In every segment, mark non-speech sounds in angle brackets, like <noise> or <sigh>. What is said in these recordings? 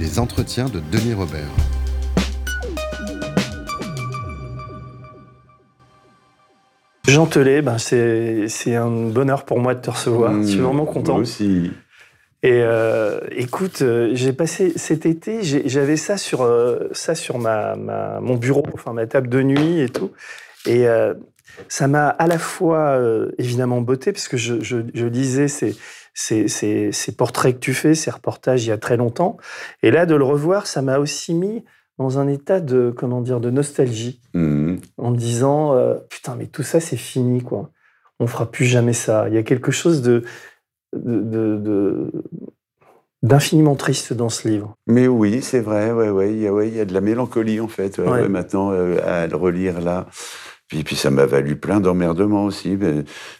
Les entretiens de Denis Robert. Jean Telet, ben c'est un bonheur pour moi de te recevoir. je suis vraiment content. Moi aussi. Et euh, écoute, euh, j'ai passé cet été, j'avais ça sur euh, ça sur ma, ma, mon bureau, enfin ma table de nuit et tout. Et ça m'a à la fois évidemment beauté parce que je, je, je lisais ces, ces, ces, ces, portraits que tu fais, ces reportages il y a très longtemps. Et là, de le revoir, ça m'a aussi mis dans un état de comment dire de nostalgie, Mmh. en me disant putain mais tout ça c'est fini quoi. On fera plus jamais ça. Il y a quelque chose de de- de- d'infiniment triste dans ce livre. Mais oui, c'est vrai, ouais, ouais, il y a, ouais, y a de la mélancolie en fait, Ouais. ouais, maintenant euh, à le relire là. Puis, puis ça m'a valu plein d'emmerdements aussi.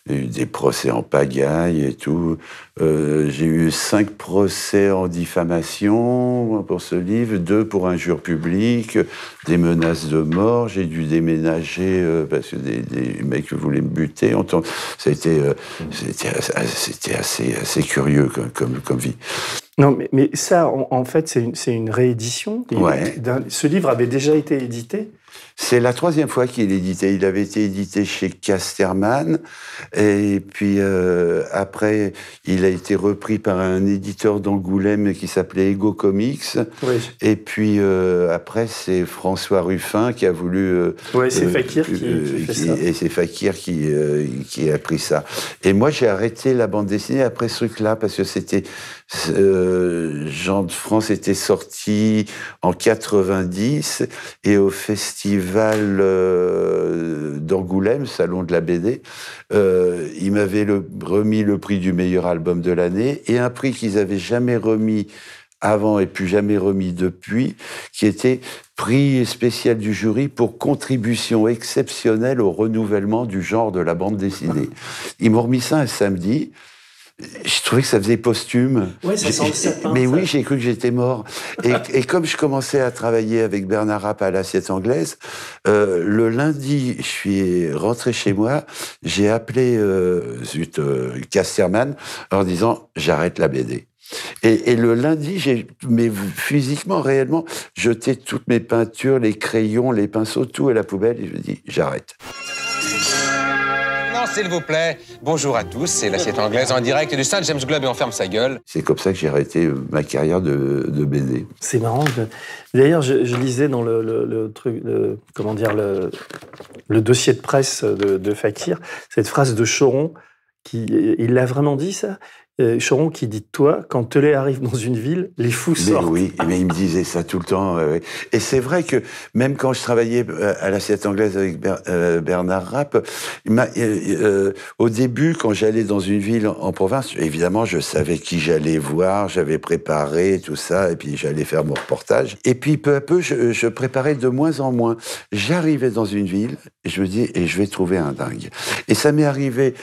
Eu des procès en pagaille et tout. Euh, J'ai eu cinq procès en diffamation pour ce livre, deux pour injure publique, des menaces de mort. J'ai dû déménager euh, parce que des, des mecs voulaient me buter. Été, euh, c'était assez, c'était assez, curieux comme, comme, comme vie. Non, mais, mais ça, en, en fait, c'est une, une réédition. Ouais. Ce livre avait déjà été édité. C'est la troisième fois qu'il est édité. Il avait été édité chez Casterman, et puis euh, après, il a été repris par un éditeur d'Angoulême qui s'appelait Ego Comics. Oui, Et puis euh, après, c'est François Ruffin qui a voulu. euh, ouais c'est Fakir qui, qui fait ça. Et c'est Fakir qui, qui a pris ça. Et moi, j'ai arrêté la bande dessinée après ce truc-là, parce que c'était. Jean de France était sorti en 90, et au festival euh, d'Angoulême, salon de la BD, euh, il m'avait le- remis le prix du meilleur album de l'année, et un prix qu'ils avaient jamais remis avant et plus jamais remis depuis, qui était prix spécial du jury pour contribution exceptionnelle au renouvellement du genre de la bande dessinée. Ils m'ont remis ça un samedi. Je trouvais que ça faisait posthume. Ouais, ça sent le sapin, Mais ça. oui, j'ai cru que j'étais mort. Et, et comme je commençais à travailler avec Bernard Rapp à l'assiette anglaise, euh, le lundi, je suis rentré chez moi, j'ai appelé euh, zut, euh, Casterman en disant j'arrête la BD. Et, et le lundi, j'ai, mais physiquement, réellement, jeté toutes mes peintures, les crayons, les pinceaux, tout à la poubelle, et je me dis j'arrête. S'il vous plaît. Bonjour à tous, c'est l'assiette anglaise en direct du Saint James Club et on ferme sa gueule. C'est comme ça que j'ai arrêté euh, ma carrière de, de BD. C'est marrant. que- D'ailleurs, je, je lisais dans le, le- le truc, le- comment dire, le, le dossier de presse de, de Fakir, cette phrase de Choron, qui, il l'a vraiment dit ça? Euh, Choron qui dit de toi, quand Telet arrive dans une ville, les fous Mais sortent. oui, mais il me disait ça tout le temps. Et c'est vrai que même quand je travaillais euh, à l'assiette anglaise avec Ber- euh, Bernard Rapp, euh, au début, quand j'allais dans une ville en, en province, évidemment, je savais qui j'allais voir, j'avais préparé tout ça, et puis j'allais faire mon reportage. Et puis peu à peu, je, je préparais de moins en moins. J'arrivais dans une ville, et je me dis, et je vais trouver un dingue. Et ça m'est arrivé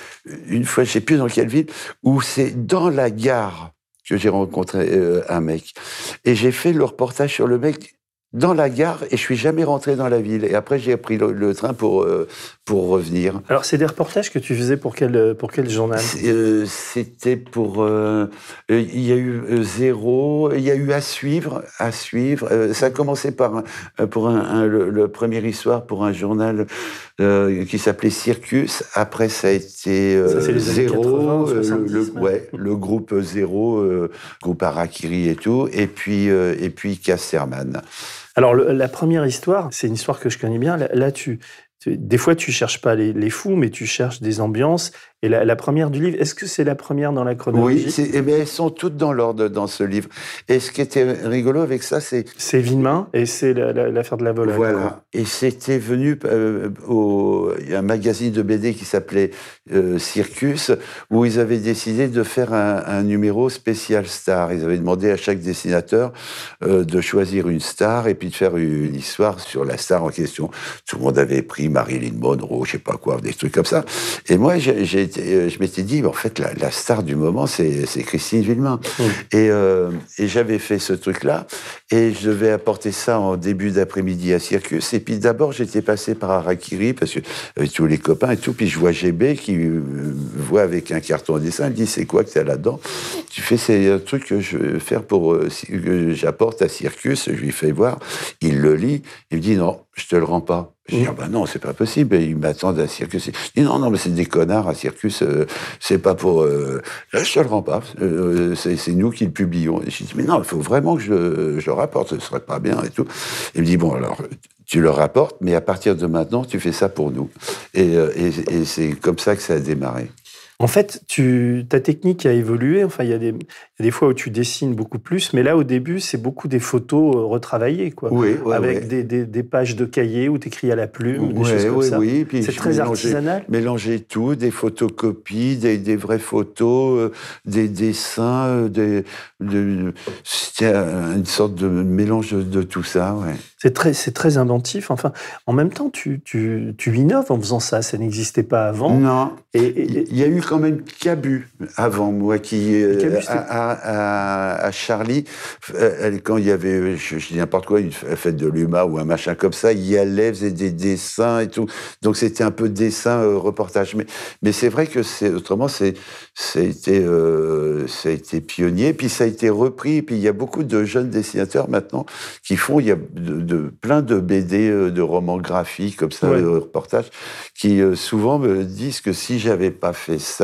une fois, je sais plus dans quelle ville, où c'est dans la gare que j'ai rencontré euh, un mec. Et j'ai fait le reportage sur le mec dans la gare et je suis jamais rentré dans la ville. Et après, j'ai pris le, le train pour, euh, pour revenir. Alors, c'est des reportages que tu faisais pour quel, pour quel journal? Euh, C'était pour. euh, euh, Il y a eu euh, zéro, il y a eu à suivre, à suivre. Euh, ça a commencé par euh, pour un, un- le, le première histoire pour un journal euh, qui s'appelait Circus. Après, ça a été euh, Ça, c'est les années 80, zéro, euh, le- 70, le, ouais. le groupe zéro, euh, groupe Harakiri et tout, et puis euh, et puis Casterman. Alors, la première histoire, c'est une histoire que je connais bien. Là, tu, des fois, tu cherches pas les fous, mais tu cherches des ambiances Et la, la première du livre, est-ce que c'est la première dans la chronologie? Oui, eh bien, elles sont toutes dans l'ordre dans ce livre. Et ce qui était rigolo avec ça, c'est C'est Villemain et c'est la- la- l'affaire de la Volaille. Voilà. Et c'était venu euh, au. Un magazine de BD qui s'appelait euh, Circus, où ils avaient décidé de faire un, un numéro spécial star. Ils avaient demandé à chaque dessinateur euh, de choisir une star et puis de faire une histoire sur la star en question. Tout le monde avait pris Marilyn Monroe, je sais pas quoi, des trucs comme ça. Et moi, j'ai, j'ai été- euh, je m'étais dit, en fait, la, la star du moment, c'est, c'est Christine Villemain. Et, euh, et j'avais fait ce truc-là, et je devais apporter ça en début d'après-midi à Circus. Et puis d'abord, j'étais passé par Harakiri, parce que avec tous les copains et tout, puis je vois GB qui euh, voit avec un carton à dessin, il me dit, c'est quoi que tu as là-dedans? Tu fais, c'est un truc que je veux faire pour, euh, que j'apporte à Circus, je lui fais voir, il le lit, il me dit, non, je te le rends pas. Je dis, ah ben non, c'est pas possible. Et ils m'attendent à Circus. Je dis, non, non, mais c'est des connards à Circus. euh, c'est pas pour. Euh, je te le rends pas. Euh, c'est nous qui le publions. Et je dis, mais non, il faut vraiment que je, le- je le rapporte. Ce serait pas bien et tout. Il me dit, bon, alors, tu le rapportes, mais à partir de maintenant, tu fais ça pour nous. Et, et, et c'est comme ça que ça a démarré. En fait, tu, ta technique a évolué. Enfin, il y, a des, il y a des fois où tu dessines beaucoup plus, mais là, au début, c'est beaucoup des photos euh, retravaillées, quoi. Oui, ouais, avec ouais. Des, des- des pages de cahiers où tu écris à la plume, des Ouais, choses comme ça. oui, C'est très artisanal. mélanger tout, des photocopies, des, des vraies photos, euh, des dessins, euh, des, de- c'était un- une sorte de mélange de, de tout ça. C'est très, c'est très inventif. Enfin, en même temps, tu, tu, tu innoves en faisant ça. Ça n'existait pas avant. Non, et- il y a eu quand même Cabu avant moi qui euh, Cabu, à, à- à- à Charlie. Euh, elle, quand il y avait je, je dis n'importe quoi une fête de l'UMA ou un machin comme ça il y allait faisait des dessins et tout. Donc c'était un peu dessin euh, reportage. Mais mais c'est vrai que c'est autrement c'est ça a été euh, ça a été pionnier. Puis ça a été repris. Puis il y a beaucoup de jeunes dessinateurs maintenant qui font il y a de, de- plein de BD euh, de romans graphiques comme ça Ouais. de reportages qui euh, souvent me disent que si j'avais pas fait ça,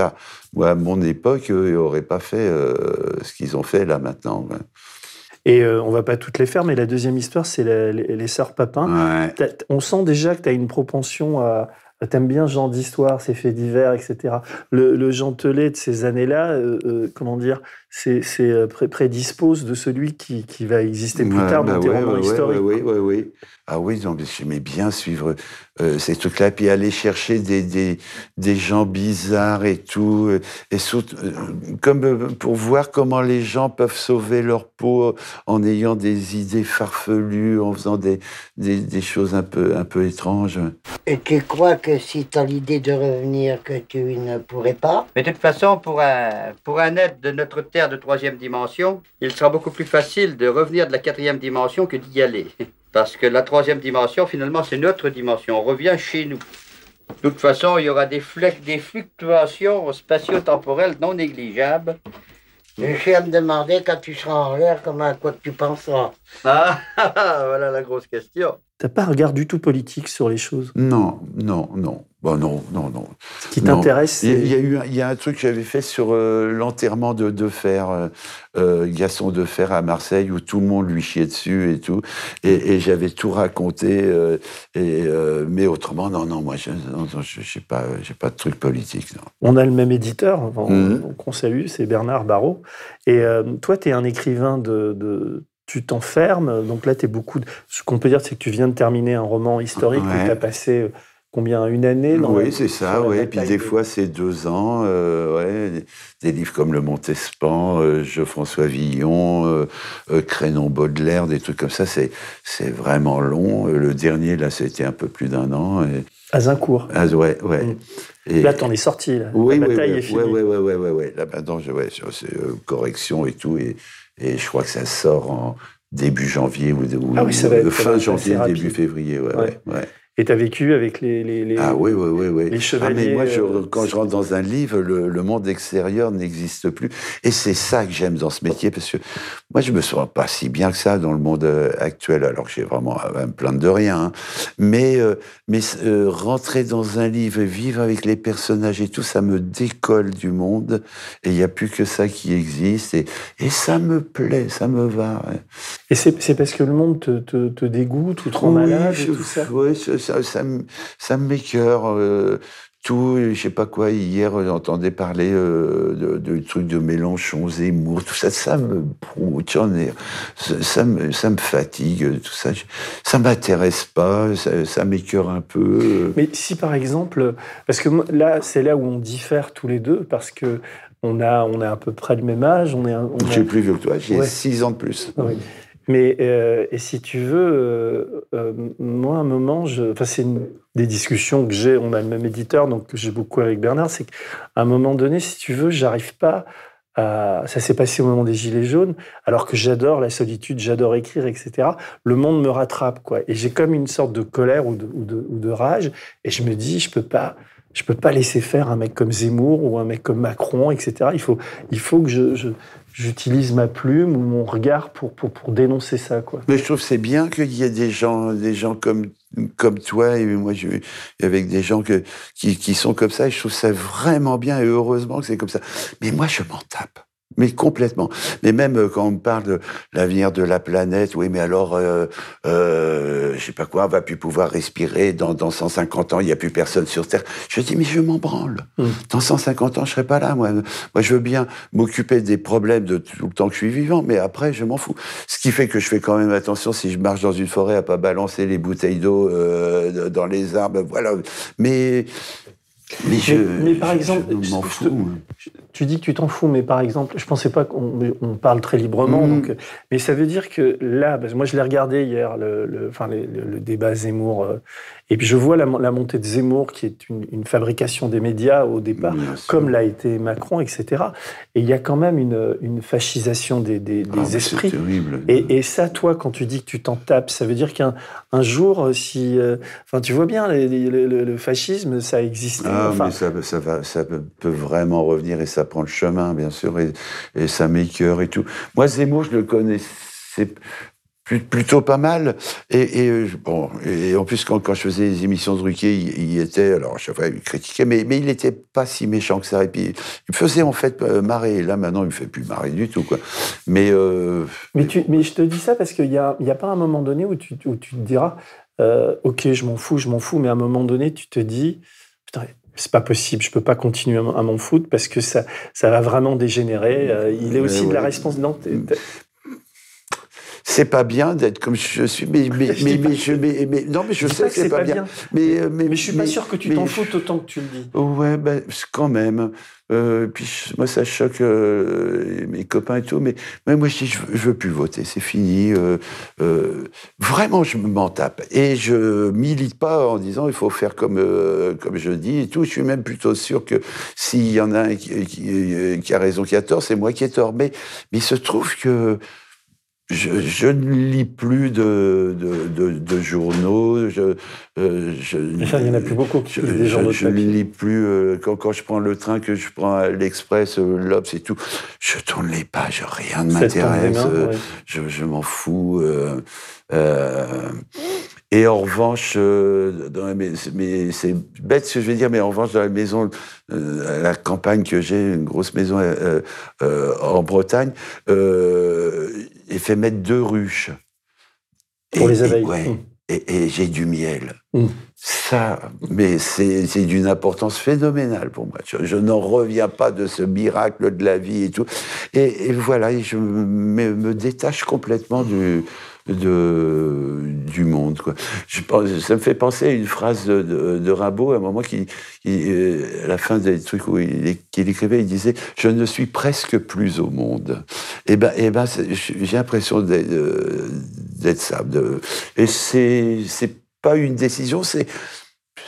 moi à mon époque, eux, ils n'auraient pas fait euh, ce qu'ils ont fait là maintenant. et, euh, on va pas toutes les faire, mais la deuxième histoire, c'est les, les sœurs Papin. Ouais. On sent déjà que tu as une propension à. T'aimes bien ce genre d'histoire, ces faits divers, etc. Le, le Jean Telet de ces années-là, euh, euh, comment dire, c'est euh, pré- prédispose de celui qui, qui va exister plus tard bah dans tes ouais, romans ouais, historiques. ouais, ouais, ouais, ouais. Ah oui, donc j'aimais bien suivre euh, ces trucs-là, puis aller chercher des, des, des gens bizarres et tout, euh, et surtout, euh, comme euh, pour voir comment les gens peuvent sauver leur peau en ayant des idées farfelues, en faisant des, des, des choses un peu, un peu étranges. Et tu crois que si tu as l'idée de revenir, que tu ne pourrais pas? Mais de toute façon, pour un, pour un être de notre Terre de troisième dimension, il sera beaucoup plus facile de revenir de la quatrième dimension que d'y aller. <laughs> Parce que la troisième dimension, finalement, c'est notre dimension. On revient chez nous. De toute façon, il y aura des, des fluctuations spatio-temporelles non négligeables. Je suis à me demander quand tu seras en l'air, comment à quoi tu penseras. <laughs> Ah, voilà la grosse question. T'as pas un regard du tout politique sur les choses? Non, non, non. Bon, non, non, non. Ce qui Non. t'intéresse, Il y, a, eu un, il y a un truc que j'avais fait sur euh, l'enterrement de Defer, euh, euh, Gaston Defer à Marseille, où tout le monde lui chiait dessus et tout. Et, et j'avais tout raconté. euh, et, mais autrement, non, non, moi, je non, non, j'ai pas, pas de truc politique. Non. On a le même éditeur, enfin, Mhm. qu'on salue, c'est Bernard Barrault. Et toi, tu es un écrivain de. de- tu t'enfermes, donc là, tu es beaucoup. de- Ce qu'on peut dire, c'est que tu viens de terminer un roman historique où Ouais. tu as passé combien Une année dans Oui, c'est ça, oui. Puis des de- fois, c'est deux ans. euh, ouais, des, livres comme Le Montespan, euh, Geoffroy Villon, euh, euh, Crénon Baudelaire, des trucs comme ça. C'est, c'est vraiment long. Euh, Le dernier, là, c'était un peu plus d'un an. Et... Azincourt. Ah, ouais, ouais. Mm. Et- Là, t'en es sorti. Là. oui, la oui, bataille oui, est finie. oui, oui, oui, oui. Là, maintenant, je, ouais, c'est correction et tout. Et, et je crois que ça sort en début janvier ou, ou- Ah oui, ça va ou être- ça va fin janvier, début février. Ouais, Ouais. ouais, ouais. Et tu as vécu avec les. les, les- Ah oui, oui, oui, oui. les Ah, chevaliers, mais moi, je- euh, quand je rentre dans un livre, le, le monde extérieur n'existe plus. Et c'est ça que j'aime dans ce métier, parce que moi, je me sens pas si bien que ça dans le monde euh, actuel, alors que j'ai vraiment à me plaindre de rien. hein. Mais, euh, mais euh, rentrer dans un livre, vivre avec les personnages et tout, ça me décolle du monde. Et il n'y a plus que ça qui existe. Et, et ça me plaît, ça me va. ouais. Et c'est parce que le monde te, te, te dégoûte ou te rend Oui, malade et tout ça? ouais, ça, me m'écœure. euh, tout, je sais pas quoi, hier, j'entendais parler euh, de, de trucs de Mélenchon, Zemmour, tout ça, ça me ça, me, ça me fatigue, tout ça. Ça m'intéresse pas, ça, ça m'écœure un peu. Mais si par exemple, parce que là, c'est là où on diffère tous les deux, parce que on a, on a à peu près le même âge, on est, on a- plus vieux que toi, j'ai Ouais. 6 ans de plus. Oui. Mais euh, et si tu veux, euh, euh, moi, à un moment, c'est des discussions que j'ai. On a le même éditeur, donc que j'ai beaucoup avec Bernard. C'est qu'à un moment donné, si tu veux, j'arrive pas. à... Ça s'est passé au moment des Gilets jaunes, alors que j'adore la solitude, j'adore écrire, etc. Le monde me rattrape, quoi. Et j'ai comme une sorte de colère ou de, rage. Et je me dis, je peux pas. Je peux pas laisser faire un mec comme Zemmour ou un mec comme Macron, etc. Il faut, il faut que je- j'utilise ma plume ou mon regard pour, pour, pour dénoncer ça, quoi. Mais je trouve c'est bien qu'il y ait des gens, des gens comme, comme toi et moi, je, avec des gens que, qui, qui sont comme ça. Et je trouve ça vraiment bien et heureusement que c'est comme ça. Mais moi, je m'en tape. Mais complètement. Mais même euh, quand on me parle de l'avenir de la planète, oui, mais alors, euh, euh, je sais pas quoi, on va plus pouvoir respirer. Dans, dans 150 ans, il n'y a plus personne sur Terre. Je dis, mais je m'en branle. Mm. Dans 150 ans, je serai pas là, moi. Moi, je veux bien m'occuper des problèmes de tout le temps que je suis vivant, mais après, je m'en fous. Ce qui fait que je fais quand même attention si je marche dans une forêt à pas balancer les bouteilles d'eau euh, dans les arbres, voilà. Mais mais je, mais par exemple, je m'en je- fous. je- Tu dis que tu t'en fous, mais par exemple, je pensais pas qu'on on parle très librement. Mm. Donc, mais ça veut dire que là, parce que moi je l'ai regardé hier, le, le- enfin, les- le, le débat Zemmour, euh, et puis je vois la, la montée de Zemmour qui est une, une fabrication des médias au départ, comme l'a été Macron, etc. Et il y a quand même une, une fascisation des, des- Ah, esprits. terrible. Et, et ça, toi, quand tu dis que tu t'en tapes, ça veut dire qu'un un jour, euh, si, euh, enfin, tu vois bien, les- les- le, le- le fascisme, ça existe. Ah, enfin, mais ça, ça, va, ça peut vraiment revenir et ça prend le chemin, bien sûr, et, et ça m'écœure et tout. Moi, Zemmour, je le connaissais pl- plutôt pas mal. Et, et, bon, et en plus, quand, quand je faisais les émissions de Ruquier, il, il était, alors à chaque fois, il critiquait, mais, mais il n'était pas si méchant que ça. Et puis, il me faisait en fait euh, marrer. Et là, maintenant, il me fait plus marrer du tout, quoi. Mais, euh, Mais, tu, mais je te dis ça parce qu'il n'y a, il y a pas un moment donné où tu, où tu te diras euh, Ok, je m'en fous, je m'en fous, mais à un moment donné, tu te dis Putain, c'est pas possible, je peux pas continuer à m'en foutre parce que ça, ça va vraiment dégénérer. Euh, il est Ouais, aussi de la responsabilité. C'est pas bien d'être comme je suis. Mais, mais, Je mais, je, mais, mais- non, mais je, sais que c'est pas, bien. Mais, euh, mais, Mais je suis pas sûr que tu t'en foutes autant que tu le dis. Ouais, ben, quand même. Euh, puis moi, ça choque euh, mes copains et tout, mais, mais moi, je dis, je, veux- je veux plus voter, c'est fini. euh, vraiment, je m'en tape. Et je milite pas en disant, il faut faire comme, comme je dis et tout. Je suis même plutôt sûr que s'il y en a un qui, qui- qui a raison, qui a tort, c'est moi qui ai tort. Mais, mais il se trouve que je, je ne lis plus de, de, de- de journaux. Je, euh, je, il y en a plus beaucoup qui je, lisent des je- journaux de je ne lis plus. euh, quand, quand je prends le train, que je prends l'Express, euh, l'Obs et tout, je tourne les pages, rien ne m'intéresse. euh, ouais. je m'en fous. Et en revanche, euh, dans mais, mais c'est bête ce que je vais dire, mais en revanche, dans la maison, euh, à la campagne que j'ai, une grosse maison euh, euh, en Bretagne, il fait mettre deux ruches. Pour Et- les et- abeilles. ouais. Mm. Et, et j'ai du miel. Mm. Ça, mais c'est d'une importance phénoménale pour moi. Je, je n'en reviens pas de ce miracle de la vie et tout. Et, voilà, je me, me détache complètement du, de, du monde. Quoi. Je pense, ça me fait penser à une phrase de, de, de Rimbaud, à un moment, qui, qui, euh, à la fin des trucs où il, qu'il écrivait, il disait « Je ne suis presque plus au monde ». Et ben, et ben j'ai l'impression d'être ça. De, et c'est pas une décision, c'est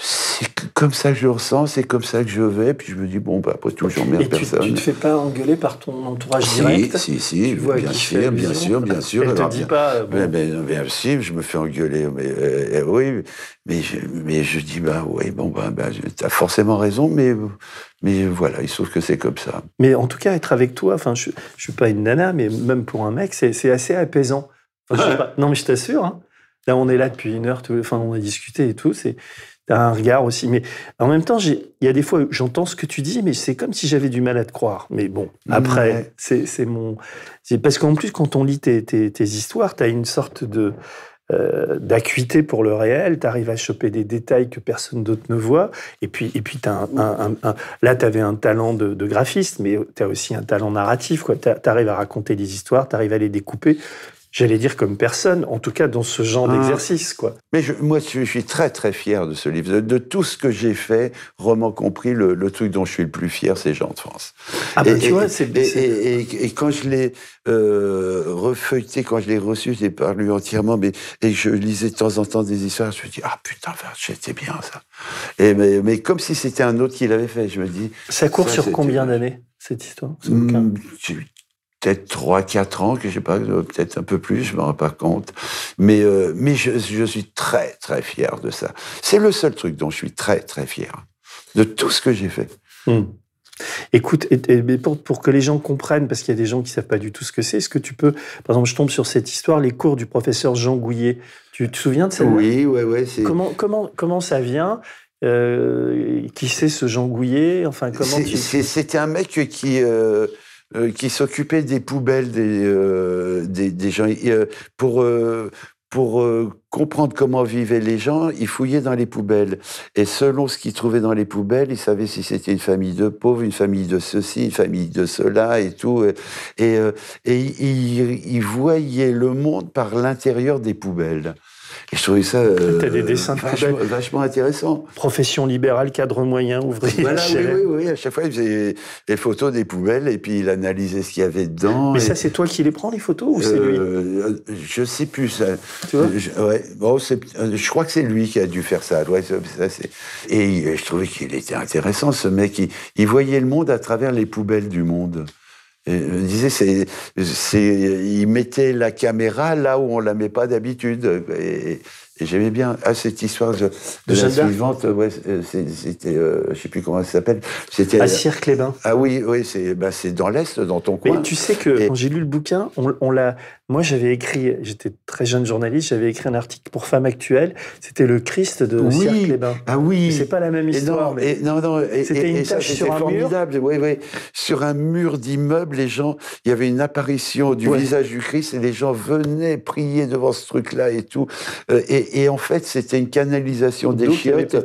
c'est comme ça que je le ressens, c'est comme ça que je vais, puis je me dis, bon, bah, après tout, j'emmerde tu, personne. tu te fais pas engueuler par ton entourage si, direct? si, si, Tu vois bien sûr, bien sûr, bien sûr. Elle te alors, dit bien- pas. euh, bon, ben, ben, bien sûr, je me fais engueuler, mais euh, euh, oui, mais je, mais je dis, bah oui, bon, bah, bah, tu as forcément raison, mais, mais voilà, il se trouve que c'est comme ça. Mais en tout cas, être avec toi, enfin, je, je suis pas une nana, mais même pour un mec, c'est c'est assez apaisant. Enfin, je sais pas. Non, mais je t'assure. hein. Là, on est là depuis une heure, tout- enfin, on a discuté et tout. C'est t'as un regard aussi. Mais en même temps, il y a des fois, j'entends ce que tu dis, mais c'est comme si j'avais du mal à te croire. Mais bon, après, Ouais. c'est mon. Parce qu'en plus, quand on lit tes, tes, tes histoires, tu as une sorte de euh, d'acuité pour le réel, tu arrives à choper des détails que personne d'autre ne voit, et puis, et puis as un, là, tu avais un talent de, graphiste, mais tu as aussi un talent narratif, tu arrives à raconter des histoires, tu arrives à les découper j'allais dire comme personne, en tout cas dans ce genre ah. d'exercice. quoi. Mais moi, je suis très très fier de ce livre. De, tout ce que j'ai fait, roman compris, le, truc dont je suis le plus fier, c'est Jean de France. Ah ben tu vois, c'est... Et, et, quand je l'ai euh, refeuilleté, quand je l'ai reçu, je l'ai pas lu entièrement, mais et je lisais de temps en temps des histoires, je me dis, ah putain, c'était bien ça. Et, mais, mais comme si c'était un autre qui l'avait fait, je me dis... Ça court sur combien d'années cette histoire? Hmm, peut-être 3 4 ans, que je sais pas, peut-être un peu plus, je me rends pas compte. Mais, euh, mais je, je, suis très, très fier de ça. C'est le seul truc dont je suis très, très fier. De tout ce que j'ai fait. Hmm. Écoute, et, pour, pour, que les gens comprennent, parce qu'il y a des gens qui savent pas du tout ce que c'est, est-ce que tu peux, par exemple, je tombe sur cette histoire, les cours du professeur Jean Gouillet. Tu te souviens de ça? Oui, oui, oui. Comment, comment, comment ça vient? Euh, Qui c'est ce Jean Gouillet? Enfin, comment C'était un mec qui, euh, euh, qui s'occupait des poubelles des, euh, des, gens. Euh, pour, pour comprendre comment vivaient les gens, il fouillait dans les poubelles. Et selon ce qu'il trouvait dans les poubelles, il savait si c'était une famille de pauvres, une famille de ceci, une famille de cela et tout. Et, et il, il voyait le monde par l'intérieur des poubelles. Et je trouvais ça euh, des dessins vachement, vachement, intéressant. Profession libérale, cadre moyen, ouvrier. Voilà, oui, oui, oui, à chaque fois, il faisait des photos des poubelles et puis il analysait ce qu'il y avait dedans. Mais ça, c'est toi qui les prends, les photos, ou c'est lui euh, Je sais plus. Ça. Tu vois je, ouais, bon, je crois que c'est lui qui a dû faire ça. Ouais, ça, et je trouvais qu'il était intéressant, ce mec. Il, il voyait le monde à travers les poubelles du monde. Et je disais, il mettait la caméra là où on la met pas d'habitude. J'aimais bien ah, cette histoire de, de, la suivante. Ouais, c'était, euh, je sais plus comment ça s'appelle. C'était à Cire-Clébin. Ah oui, oui, c'est, bah, c'est dans l'est, dans ton coin. Mais tu sais que quand j'ai lu le bouquin, on, on l'a. Moi, j'avais écrit. J'étais très jeune journaliste. J'avais écrit un article pour Femme Actuelle. C'était le Christ de oui. Cire-Clébin. Ah oui. C'est pas la même histoire. non, mais non, non. C'était une tâche sur un formidable. mur. Oui, oui. Sur un mur d'immeuble, les gens. Il y avait une apparition du visage du Christ et les gens venaient prier devant ce truc-là et tout. Euh, et, et en fait, c'était une canalisation des chiottes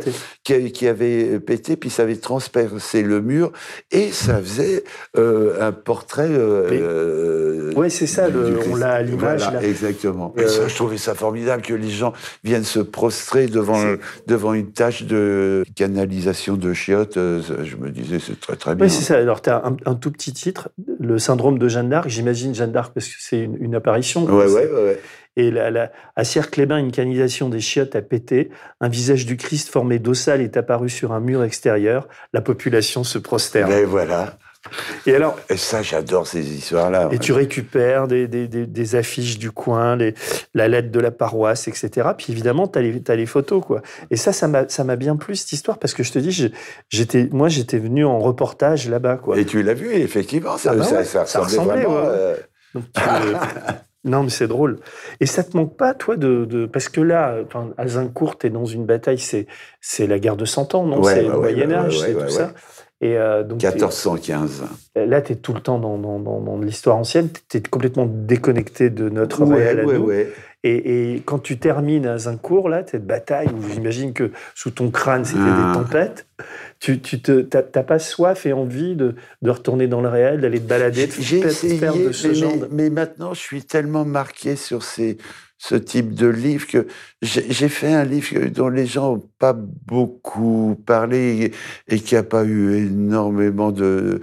qui avait, pété, puis ça avait transpercé le mur, et ça faisait euh, un portrait. Euh, oui, c'est ça, on l'a à l'image. exactement. Et ça, je trouvais ça formidable que les gens viennent se prostrer devant, devant une tâche de canalisation de chiottes. Euh, je me disais, c'est très, très bien. Oui, c'est ça. Alors, tu as un, tout petit titre, le syndrome de Jeanne d'Arc. J'imagine Jeanne d'Arc parce que c'est une, apparition. Oui, oui, oui. Et la, à Cierre-Clébin, une canalisation des chiottes a pété. Un visage du Christ formé d'eau sale est apparu sur un mur extérieur. La population se prosterne. Et voilà. Et alors Et ça, j'adore ces histoires-là. Et tu récupères des, des, des, affiches du coin, les, la lettre de la paroisse, etc. Puis évidemment, tu as, as, les photos. quoi. Et ça, ça m'a bien plu, cette histoire, parce que je te dis, j'étais moi, j'étais venu en reportage là-bas. quoi. Et tu l'as vu, effectivement, ça, ah bah ça, ça, ressemblait, vraiment, euh, <laughs> Non, mais c'est drôle. Et ça te manque pas, toi, de, parce que là, à Zincourt, t'es dans une bataille, c'est c'est la guerre de Cent Ans, non? C'est le Moyen Âge, c'est tout ça. Et euh, donc 1415. Là, tu es tout le temps dans, dans, dans, l'histoire ancienne, tu es complètement déconnecté de notre réel à nous. Et, et, quand tu termines à Zincourt, là, cette bataille où j'imagine que sous ton crâne, c'était des ah. tempêtes, tu, tu te, t'as, pas soif et envie de, de, retourner dans le réel, d'aller te balader, de J'ai essayé, de ce mais, genre mais maintenant, je suis tellement marqué sur ces ce type de livre que j'ai fait un livre dont les gens n'ont pas beaucoup parlé et, qui n'a pas eu énormément de,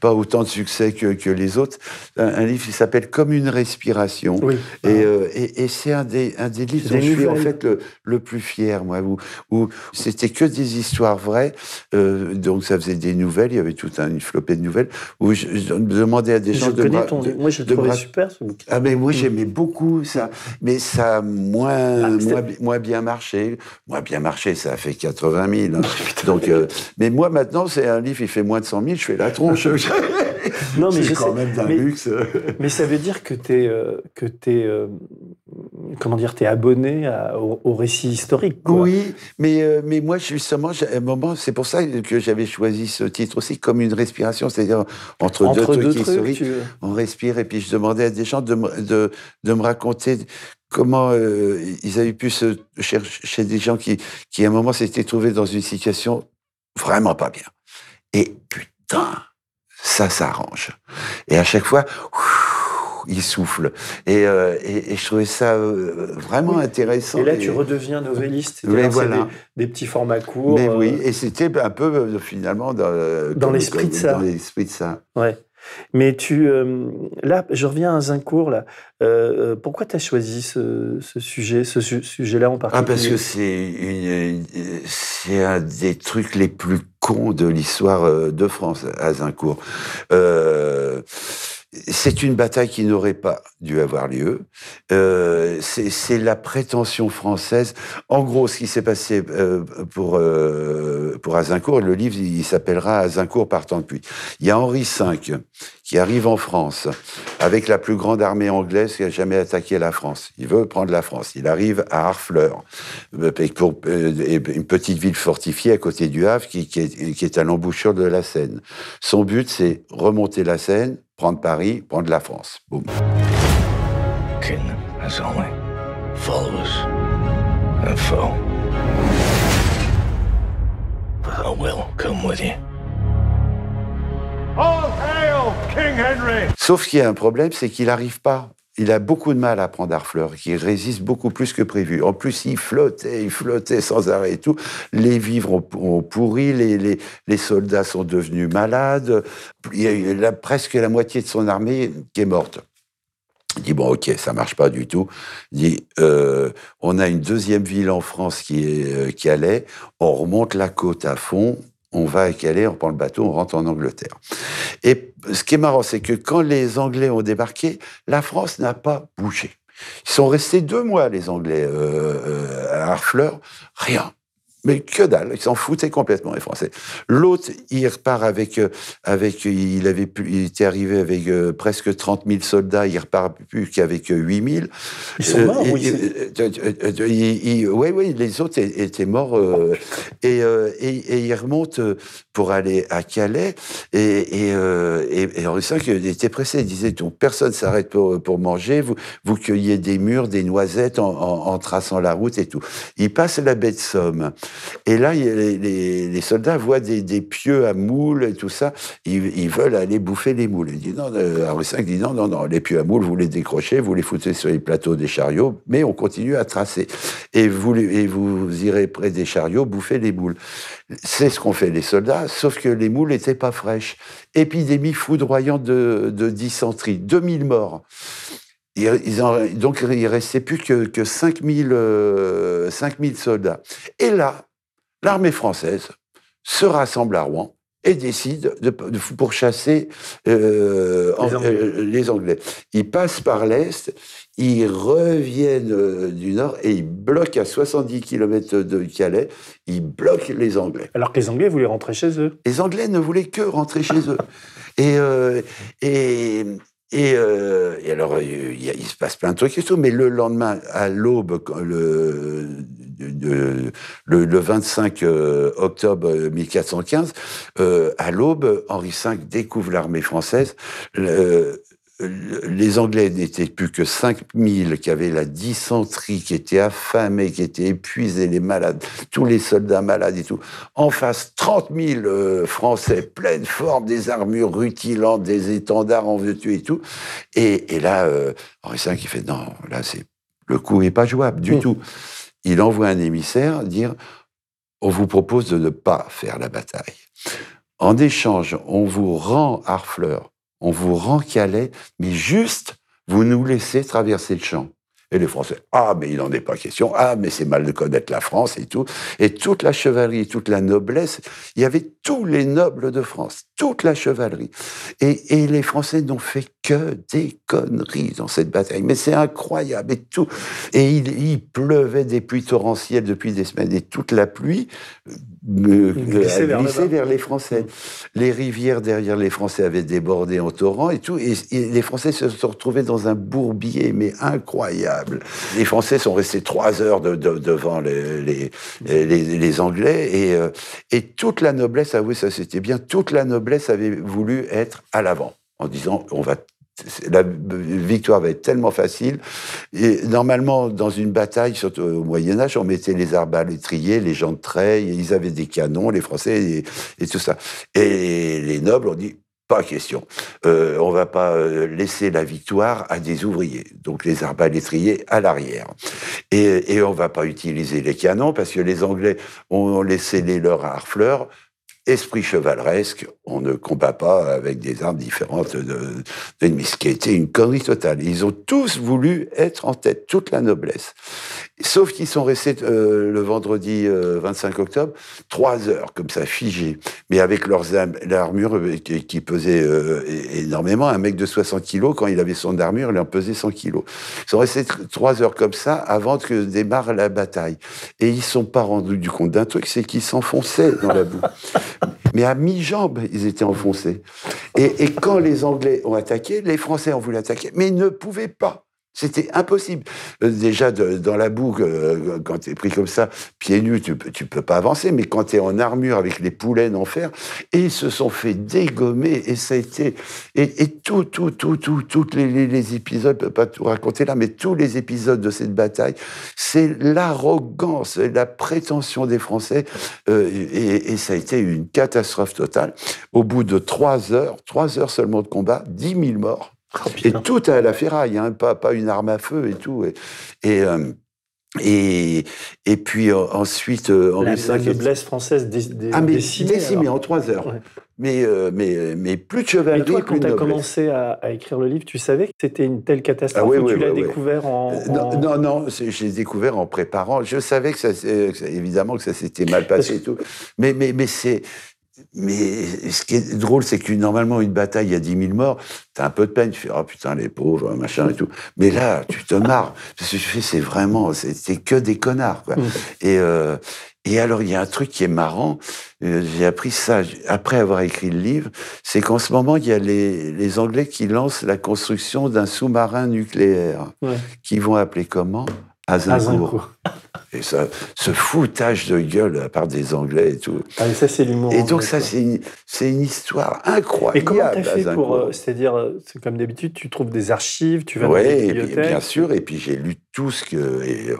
pas autant de succès que, que les autres. Un, livre qui s'appelle Comme une respiration. Oui. Et, euh, et, et c'est un des, un des livres dont je suis en fait le, plus fier, moi, où, où c'était que des histoires vraies. Euh, donc ça faisait des nouvelles, il y avait toute une flopée de nouvelles, où je, demandais à des gens de, ton, Moi, je le trouvais super, ce bouquin. Ah, mais moi, j'aimais beaucoup ça mais ça a moins, ah, moins, bien marché. Moins bien marché, ça a fait 80 000. Hein. <laughs> Donc, euh, mais moi, maintenant, c'est un livre, il fait moins de 100 000, je fais la tronche. <laughs> non, mais c'est quand même d'un luxe. <laughs> mais ça veut dire que tu es, euh, que es, euh, comment dire, t'es abonné à- au, au récit historique. quoi. Oui, mais, euh, mais moi, justement, à un moment, c'est pour ça que j'avais choisi ce titre aussi comme une respiration, c'est-à-dire entre, Entre deux, deux trucs trucs, historiques, on respire, et puis je demandais à des gens de, me- de, de me raconter comment euh, ils avaient pu se chercher des gens qui, qui, à un moment, s'étaient trouvés dans une situation vraiment pas bien. Et putain, ça s'arrange. Et à chaque fois, il souffle. Et, euh, et, et je trouvais ça euh, vraiment Oui. intéressant. Et là, tu redeviens novelliste. Mais voilà. Des, des petits formats courts. Mais euh, oui, et c'était un peu euh, finalement dans, euh, l'esprit de ça. Dans l'esprit de ça. Ouais. Mais tu, euh, là, je reviens à Zincourt. Là, Euh, euh, pourquoi tu as choisi ce, ce sujet, ce su- sujet-là en particulier Ah, parce que c'est un des trucs les plus de l'histoire euh, de France à Zincourt. Euh, c'est une bataille qui n'aurait pas dû avoir lieu. Euh, c'est la prétention française. En gros, ce qui s'est passé euh, pour, euh, pour Azincourt, le livre, il s'appellera Azincourt partant de pluie. Il y a Henri V qui arrive en France avec la plus grande armée anglaise qui a jamais attaqué la France. Il veut prendre la France. Il arrive à Harfleur, euh, euh, une petite ville fortifiée à côté du Havre qui est à l'embouchure de la Seine. Son but, c'est remonter la Seine, prendre Paris, prendre la France. Boum. King has only followers and foe. But I will come with you. Sauf qu'il y a un problème, c'est qu'il n'arrive pas. Il a beaucoup de mal à prendre Harfleur, qui résiste beaucoup plus que prévu. En plus, il flottait, il flottait sans arrêt et tout. Les vivres ont, pourri, les, les, les soldats sont devenus malades. Il y a eu presque la moitié de son armée qui est morte. Il dit bon ok ça marche pas du tout. Il dit euh, on a une deuxième ville en France qui est euh, Calais. On remonte la côte à fond. On va à Calais, on prend le bateau, on rentre en Angleterre. Et ce qui est marrant, c'est que quand les Anglais ont débarqué, la France n'a pas bougé. Ils sont restés deux mois, les Anglais, euh, euh, à Harfleur, rien. Mais que dalle, ils s'en foutaient complètement, les Français. L'autre, il repart avec, euh, avec il, avait pu, il était arrivé avec euh, presque 30 000 soldats, il repart plus qu'avec euh, 8 000. Ils sont morts, oui, c'est- Oui, oui, les autres étaient morts. euh, et, euh, et, et ils remontent euh, pour aller à Calais. Et, et, euh, et, Henri V était pressé. Il disait donc, personne s'arrête pour, pour manger. Vous, vous cueillez des mûres, des noisettes en, en- en traçant la route et tout. Il passe la baie de Somme. Et là, les, soldats voient des, pieux à moules et tout ça. Ils, ils veulent aller bouffer les moules. Il dit non, euh, Henri dit non, non, non, les pieux à moules, vous les décrochez, vous les foutez sur les plateaux des chariots, mais on continue à tracer. Et vous, irez près des chariots bouffer les moules. C'est ce qu'ont fait les soldats, sauf que les moules n'étaient pas fraîches. Épidémie foudroyante de, de dysenterie, 2000 morts. Ils- ils donc, il restait plus que, que 5000, euh, 5000 soldats. Et là, l'armée française se rassemble à Rouen et décide de, de pourchasser euh, Les en- Anglais. euh, les Anglais. Ils passent par l'Est, ils reviennent euh, du Nord et ils bloquent à 70 km de Calais, ils bloquent les Anglais. Alors que les Anglais voulaient rentrer chez eux. Les Anglais ne voulaient que rentrer chez eux. <laughs> Et, et, et, et alors, il, il se passe plein de trucs et tout, mais le lendemain, à l'aube, le, le, le 25 euh, octobre 1415, euh, à l'aube, Henri V découvre l'armée française. Le- le- les Anglais n'étaient plus que 5000 qui avaient la dysenterie, qui étaient affamés, qui étaient épuisés, les malades, tous les soldats malades et tout. En face, 30 000 euh, Français, pleine forme, des armures rutilantes, des étendards en veux-tu et tout. Et, et là, euh, Henri V, il fait non, là, c'est le coup est pas jouable du Mm. tout. Il envoie un émissaire dire on vous propose de ne pas faire la bataille. En échange, on vous rend Harfleur, on vous rend Calais, mais juste, vous nous laissez traverser le champ. Et les Français, ah, mais il n'en est pas question, ah, mais c'est mal de connaître la France et tout. Et toute la chevalerie, toute la noblesse, il y avait tous les nobles de France, toute la chevalerie. Et, et les Français n'ont fait que des conneries dans cette bataille. Mais c'est incroyable. Et, tout, et il, il pleuvait des pluies torrentielles depuis des semaines. Et toute la pluie euh, Glissait a vers les Français. Les rivières derrière les Français avaient débordé en torrent et tout. Et, et les Français se sont retrouvés dans un bourbier, mais incroyable. Les Français sont restés trois heures de- de- devant les, les, les, les Anglais et, euh, et toute la noblesse, ah oui, ça c'était bien, toute la noblesse avait voulu être à l'avant en disant on va la victoire va être tellement facile. Et normalement, dans une bataille, surtout au Moyen Âge, on mettait les arbalétriers, les gens de trait, ils avaient des canons, les Français, et, tout ça. Et les nobles ont dit, pas question. Euh, on va pas euh, laisser la victoire à des ouvriers. Donc les arbalétriers à l'arrière. Et, et on va pas utiliser les canons parce que les Anglais ont laissé les leurs à harfleurs. Esprit chevaleresque, on ne combat pas avec des armes différentes de- d'ennemis, ce qui été une connerie totale. Ils ont tous voulu être en tête, toute la noblesse. Sauf qu'ils sont restés euh, le vendredi euh, 25 octobre, trois heures comme ça, figés, mais avec leurs l'armure euh, qui, qui pesait euh, énormément. Un mec de 60 kilos, quand il avait son armure, il en pesait 100 kilos. Ils sont restés tr- trois heures comme ça avant que démarre la bataille. Et ils ne sont pas rendus du compte d'un truc, c'est qu'ils s'enfonçaient dans la boue. <laughs> Mais à mi-jambe, ils étaient enfoncés. Et, et quand les Anglais ont attaqué, les Français ont voulu attaquer, mais ils ne pouvaient pas. C'était impossible. Euh, Déjà, dans la boue, euh, quand tu es pris comme ça, pieds nus, tu tu peux pas avancer, mais quand tu es en armure avec les poulaines en fer, et ils se sont fait dégommer, et ça a été... Et, tout, tout, tout, tout, tous les, les- épisodes, je peux pas tout raconter là, mais tous les épisodes de cette bataille, c'est l'arrogance, la prétention des Français, euh, et, et ça a été une catastrophe totale. Au bout de trois heures, trois heures seulement de combat, 10 000 morts. Oh, Et tout à la ferraille, hein, pas, pas une arme à feu et tout. Et, et, euh, et, et puis euh, ensuite, euh, la, Henri la est- noblesse française dé, dé- Ah, mais décimée, décimé, alors. en trois heures. Ouais. Mais, euh, mais, mais plus de Et chevalerie, toi, quand tu as noblesse. commencé à, à écrire le livre, tu savais que c'était une telle catastrophe Ah oui, ou oui, tu l'as oui, découvert en, Euh, Non, en- non, non, c'est- je l'ai découvert en préparant. Je savais que ça, s'est- que ça- évidemment, que ça s'était mal passé et tout. Mais, mais, mais c'est, mais ce qui est drôle, c'est que normalement, une bataille, il y a 10 000 morts, t'as un peu de peine, tu fais, oh putain, les pauvres, machin et tout. Mais là, tu te marres. Parce que fais, c'est vraiment, c'est que des connards, quoi. Mm. Et, euh, et alors, il y a un truc qui est marrant, euh, j'ai appris ça après avoir écrit le livre, c'est qu'en ce moment, il y a les, les Anglais qui lancent la construction d'un sous-marin nucléaire, Ouais. qu'ils vont appeler comment? Azincourt. <laughs> Et ça, ce foutage de gueule à part des Anglais et tout. Ah, mais ça, c'est l'humour. Et donc, ça, c'est une, une histoire incroyable. Et comment t'as fait pour. euh, C'est-à-dire, euh, c'est comme d'habitude, tu trouves des archives, tu vas dans Ouais, des et puis, bibliothèques. bien sûr. Et puis, j'ai lu tout ce que. et, euh,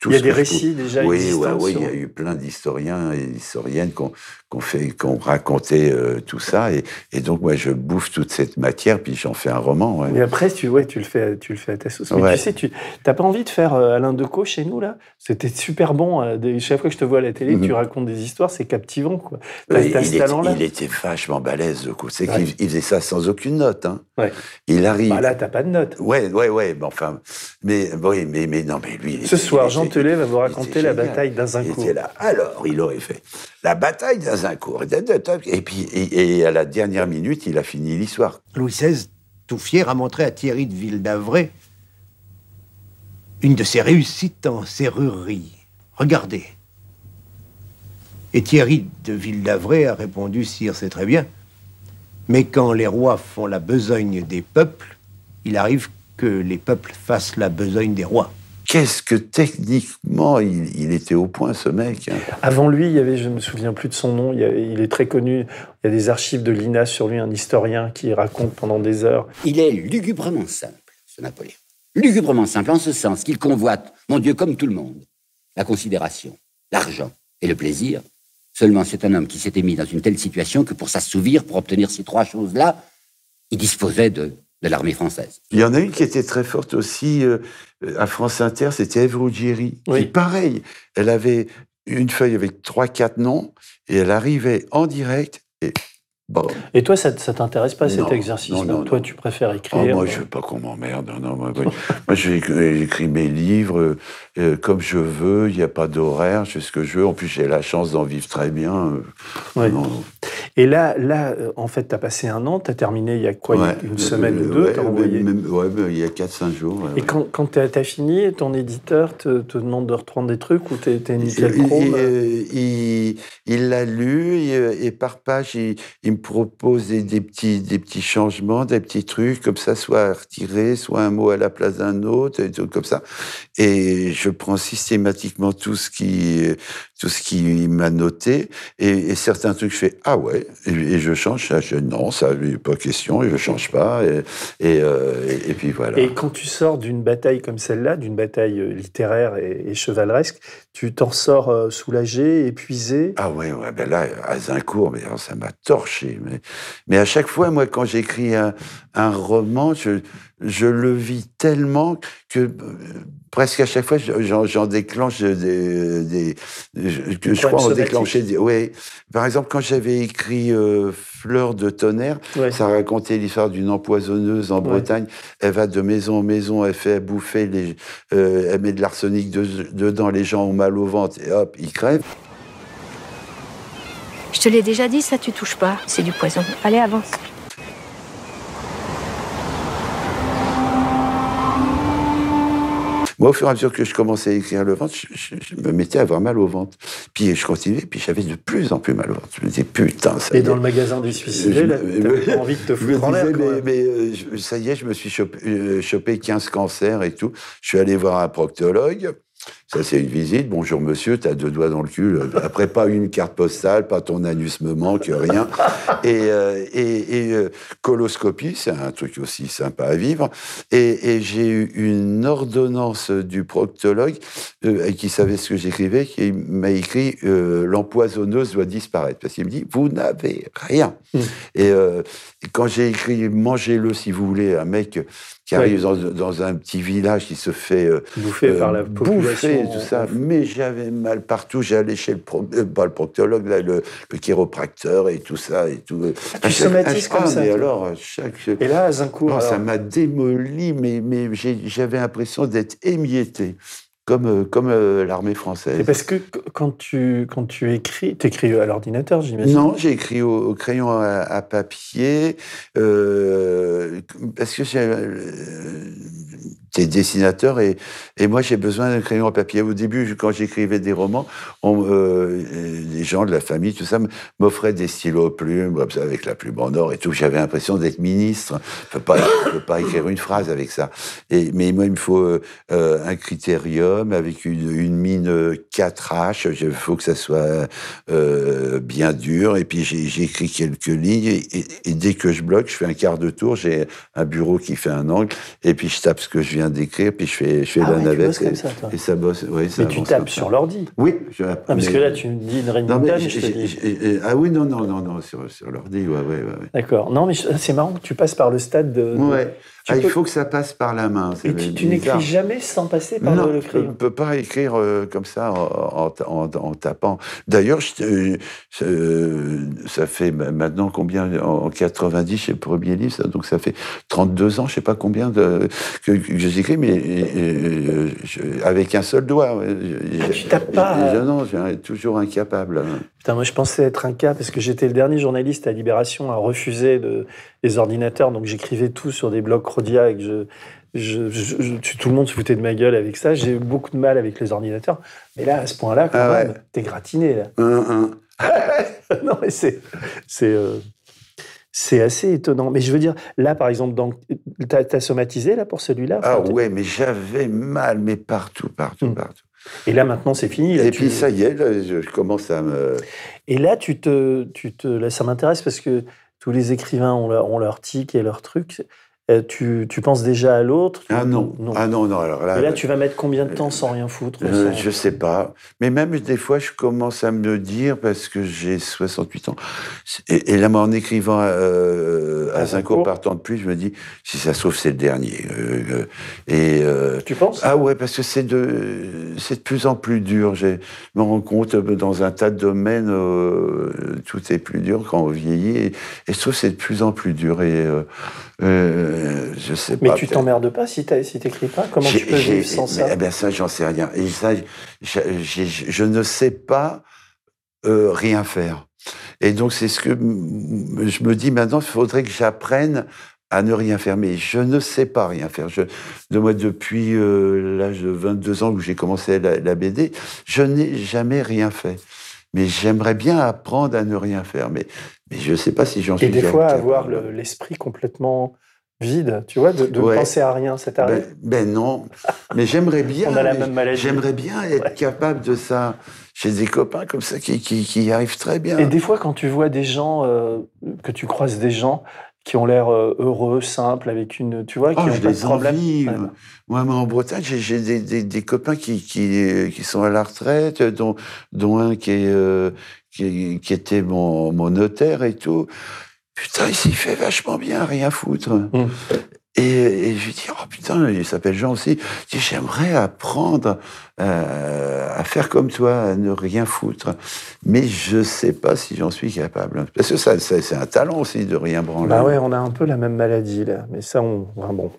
tout Il y a des récits déjà Oui, ouais, ouais, il y a eu plein d'historiens et d'historiennes qui ont, fait, ont raconté euh, tout ça. Et, et donc, moi, je bouffe toute cette matière, puis j'en fais un roman. ouais. Et après, tu, ouais, tu, le fais, tu le fais à ta sauce. Mais Ouais. tu sais, tu n'as pas envie de faire euh, Alain Decaux chez nous, là? C'était super bon. euh, des- chaque fois que je te vois à la télé, Mhm. tu racontes des histoires, c'est captivant. Quoi. T'as t'as il, ce était, il vachement balèze, le coup. C'est Ouais. qu'il il faisait ça sans aucune note. Hein. Il arrive. Bah là, t'as pas de notes. Ouais, ouais, ouais. Mais enfin, mais oui, mais, mais non, mais lui. il Ce était- soir, il Jean Telet va vous il raconter la bataille Il d'Azincourt. était là. Alors, il aurait fait la bataille d'Azincourt. Et puis, et, et à la dernière minute, il a fini l'histoire. Louis XVI, tout fier, a montré à Thierry de Ville-d'Avray une de ses réussites en serrurerie. Regardez. Et Thierry de Ville-d'Avray a répondu Sire, c'est très bien. Mais quand les rois font la besogne des peuples, il arrive que les peuples fassent la besogne des rois. Qu'est-ce que techniquement il, il était au point, ce mec. hein? Avant lui, il y avait, je ne me souviens plus de son nom, il, y a- il est très connu. Il y a des archives de l'INA sur lui, un historien qui raconte pendant des heures. Il est lugubrement simple, ce Napoléon. Lugubrement simple, en ce sens qu'il convoite, mon Dieu, comme tout le monde, la considération, l'argent et le plaisir. Seulement, c'est un homme qui s'était mis dans une telle situation que pour s'assouvir, pour obtenir ces trois choses-là, il disposait de, de l'armée française. Il y en a une qui était très forte aussi euh, à France Inter, c'était Ève Ruggieri. Oui. Qui, pareil, elle avait une feuille avec trois, quatre noms et elle arrivait en direct et Bon. Et toi, ça, ça t'intéresse pas cet exercice non, non, Toi, tu préfères écrire moi, euh, je veux pas qu'on m'emmerde. Non, non, moi, <laughs> moi, moi, j'écris mes livres euh, euh, comme je veux. Il n'y a pas d'horaire. Je fais ce que je veux. En plus, j'ai la chance d'en vivre très bien. euh, Ouais. Et là, là, en fait, tu as passé un an, tu as terminé il y a quoi, Ouais. une semaine ou deux, ouais, envoyé. même- il y a 4-5 jours. Et quand, quand tu as, fini, ton éditeur te, te demande de reprendre des trucs ou t'es t'es nickel Il- chrome il- l'a lu et, et par page, il, il me propose des, petits, des petits changements, des petits trucs comme ça, soit à retirer, soit un mot à la place d'un autre, et tout comme ça. Et je prends systématiquement tout ce qui, tout ce qui m'a noté et, et certains trucs, je fais ah ouais, et, et je change. Ça, je, non, ça, il est pas question, je change pas. Et, et, euh, et- et puis voilà. Et quand tu sors d'une bataille comme celle-là, d'une bataille euh, littéraire et, chevaleresque, tu t'en sors euh, soulagé, épuisé? Ah ouais, ouais, ben là, à Zincourt, mais alors, ça m'a torché. Mais, mais à chaque fois, moi, quand j'écris un, un roman, je, je le vis tellement que presque à chaque fois, j'en déclenche des... des je, que Des je crois en déclencher des... Ouais. Par exemple, quand j'avais écrit euh, Fleur de tonnerre, Ouais. ça racontait l'histoire d'une empoisonneuse en Ouais. Bretagne. Elle va de maison en maison, elle fait bouffer, les, euh, elle met de l'arsenic de- dedans, les gens ont mal au ventre, et hop, ils crèvent. Je te l'ai déjà dit, ça tu touches pas. C'est du poison. Allez, avance. Moi, au fur et à mesure que je commençais à écrire le ventre, je, je- je me mettais à avoir mal au ventre. Puis je continuais, puis j'avais de plus en plus mal au ventre. Je me disais, putain, ça Et y est. dans le magasin du suicidé, là, pas <laughs> envie de te foutre en l'air. mais, mais, euh, ça y est, je me suis chopé, euh, chopé 15 cancers et tout. Je suis allé voir un proctologue. Ça, c'est une visite. Bonjour, monsieur, t'as deux doigts dans le cul. Après, pas une carte postale, pas ton anus me manque, rien. Et, euh, et, et, euh, coloscopie, c'est un truc aussi sympa à vivre. Et, et j'ai eu une ordonnance du proctologue euh, qui savait ce que j'écrivais, qui m'a écrit L'empoisonneuse doit disparaître. Parce qu'il me dit Vous n'avez rien. Mm. Et, quand j'ai écrit Mangez-le si vous voulez, un mec qui Ouais. arrive dans, dans un petit village qui se fait Bouffé euh, par la bouffer, population. tout ça. Mais j'avais mal partout. J'allais chez le, pro- euh, pas le proctologue, là, le, le chiropracteur et tout ça. Et tout. tu somatises comme ah, ça, Mais alors, chaque. Et là, à Zincourt, Non, ça alors, m'a démoli, mais, mais j'avais l'impression d'être émietté, comme, euh, comme euh, l'armée française. c'est parce que qu- quand tu, quand tu écris, tu écris à l'ordinateur, j'imagine. Non, j'ai écrit au, au crayon à, à papier, euh, parce que t'es dessinateur et, et moi j'ai besoin d'un crayon à papier. Au début, quand j'écrivais des romans, on, euh, les gens de la famille, tout ça, m'offraient des stylos plumes avec la plume en or et tout. J'avais l'impression d'être ministre. Je je peux pas écrire une phrase avec ça. Et, mais moi, il me faut un critérium avec une, une mine euh, 4H. Il faut que ça soit euh, bien dur. Et puis écrit quelques lignes. Et, et- et dès que je bloque, je fais un quart de tour. J'ai un bureau qui fait un angle. Et puis je tape ce que je viens d'écrire. Puis je fais, je fais Ah la ouais, tu navette. bosses comme et, ça, toi. et ça bosse. Ça Mais tu tapes sur l'ordi. Oui. Je, Ah, parce mais- que là, tu me dis une non, je te dis. j'ai- ah oui, non, non, non, non, sur, sur l'ordi, ouais, ouais, ouais. ouais. D'accord. Non, mais c'est marrant que tu passes par le stade de. de- Ouais. Tu Ah, peux- Il faut que ça passe par la main. Et tu, n'écris jamais sans passer par non, le je crayon. ne peux pas écrire euh, comme ça en, en- en- en tapant. D'ailleurs, je- euh, euh, ça fait ma- maintenant combien En 90, c'est le premier livre, ça, donc ça fait 32 ans, je ne sais pas combien de, que, que j'écris, mais je- avec un seul doigt. Je- Ah, tu tapes pas, je- euh. Non, je suis toujours incapable. Putain, moi, je pensais être un cas parce que j'étais le dernier journaliste à Libération à refuser de, les ordinateurs. Donc, j'écrivais tout sur des blocs Rodia et que je, je, je- je- tout le monde se foutait de ma gueule avec ça. J'ai eu beaucoup de mal avec les ordinateurs. Mais là, à ce point-là, quand Ah ouais. même, t'es gratiné, là. Un, un. <laughs> non, mais c'est. C'est. euh, c'est assez étonnant. Mais je veux dire, là, par exemple, dans... t'as as somatisé là pour celui-là Ah Enfin, ouais, mais j'avais mal, mais partout, partout, Hmm. partout. Et là, maintenant, c'est fini. là, Et tu- puis ça y est, là, je commence à me... Et là, tu te, tu te, là, ça m'intéresse parce que tous les écrivains ont leur, ont tic et leur truc. Euh, tu, tu penses déjà à l'autre? Ah non. Ah non, non. Alors là, Et là, tu vas mettre combien de temps sans rien foutre Euh, sans- je sais pas. Mais même des fois, je commence à me le dire parce que j'ai 68 ans. Et, et là, moi, en écrivant euh, à À Zincourt Zincourt. par temps de pluie, je me dis, si ça se trouve, c'est le dernier. Euh, euh, et, euh, Tu penses? Ah ouais, parce que c'est de, c'est de plus en plus dur. Je me rends compte, euh, dans un tas de domaines, euh, tout est plus dur quand on vieillit. Et, et je trouve que c'est de plus en plus dur. Et euh, je sais Mais pas. tu peut-être- t'emmerdes pas si tu si t'écris pas? Comment tu peux vivre sans mais, ça? eh ben ça, j'en sais rien. Et ça, je ne sais pas euh, rien faire. Et donc, c'est ce que je me dis maintenant, il faudrait que j'apprenne à ne rien faire. Mais je ne sais pas rien faire. Je, de moi, depuis euh, l'âge de 22 ans où j'ai commencé la, la BD, je n'ai jamais rien fait. Mais j'aimerais bien apprendre à ne rien faire. Mais, mais je ne sais pas si j'en suis Et des fois, avoir le- l'esprit complètement vide, tu vois, de, de Ouais. penser à rien, ça t'arrive Ben, ben non, mais j'aimerais <laughs> bien. On a la même maladie. J'aimerais bien être capable de ça. J'ai des copains comme ça qui, qui, arrivent très bien. Et des fois, quand tu vois des gens, euh, que tu croises des gens qui ont l'air euh, heureux, simples, avec une, tu vois, qui Oh, n'ont je pas de les problème. envie. Ouais. Moi, moi, en Bretagne, j'ai- des, des, des copains qui, qui, qui sont à la retraite, dont, dont un qui, est, euh, qui, qui était mon, mon notaire et tout. Putain, il s'y fait vachement bien, rien foutre. Hum. Et, je lui dis, oh putain, il s'appelle Jean aussi. Je j'aimerais apprendre euh, à faire comme toi, à ne rien foutre. Mais je sais pas si j'en suis capable. Parce que ça, ça- c'est un talent aussi de rien branler. Bah ouais, on a un peu la même maladie, là. Mais ça, on. enfin, bon.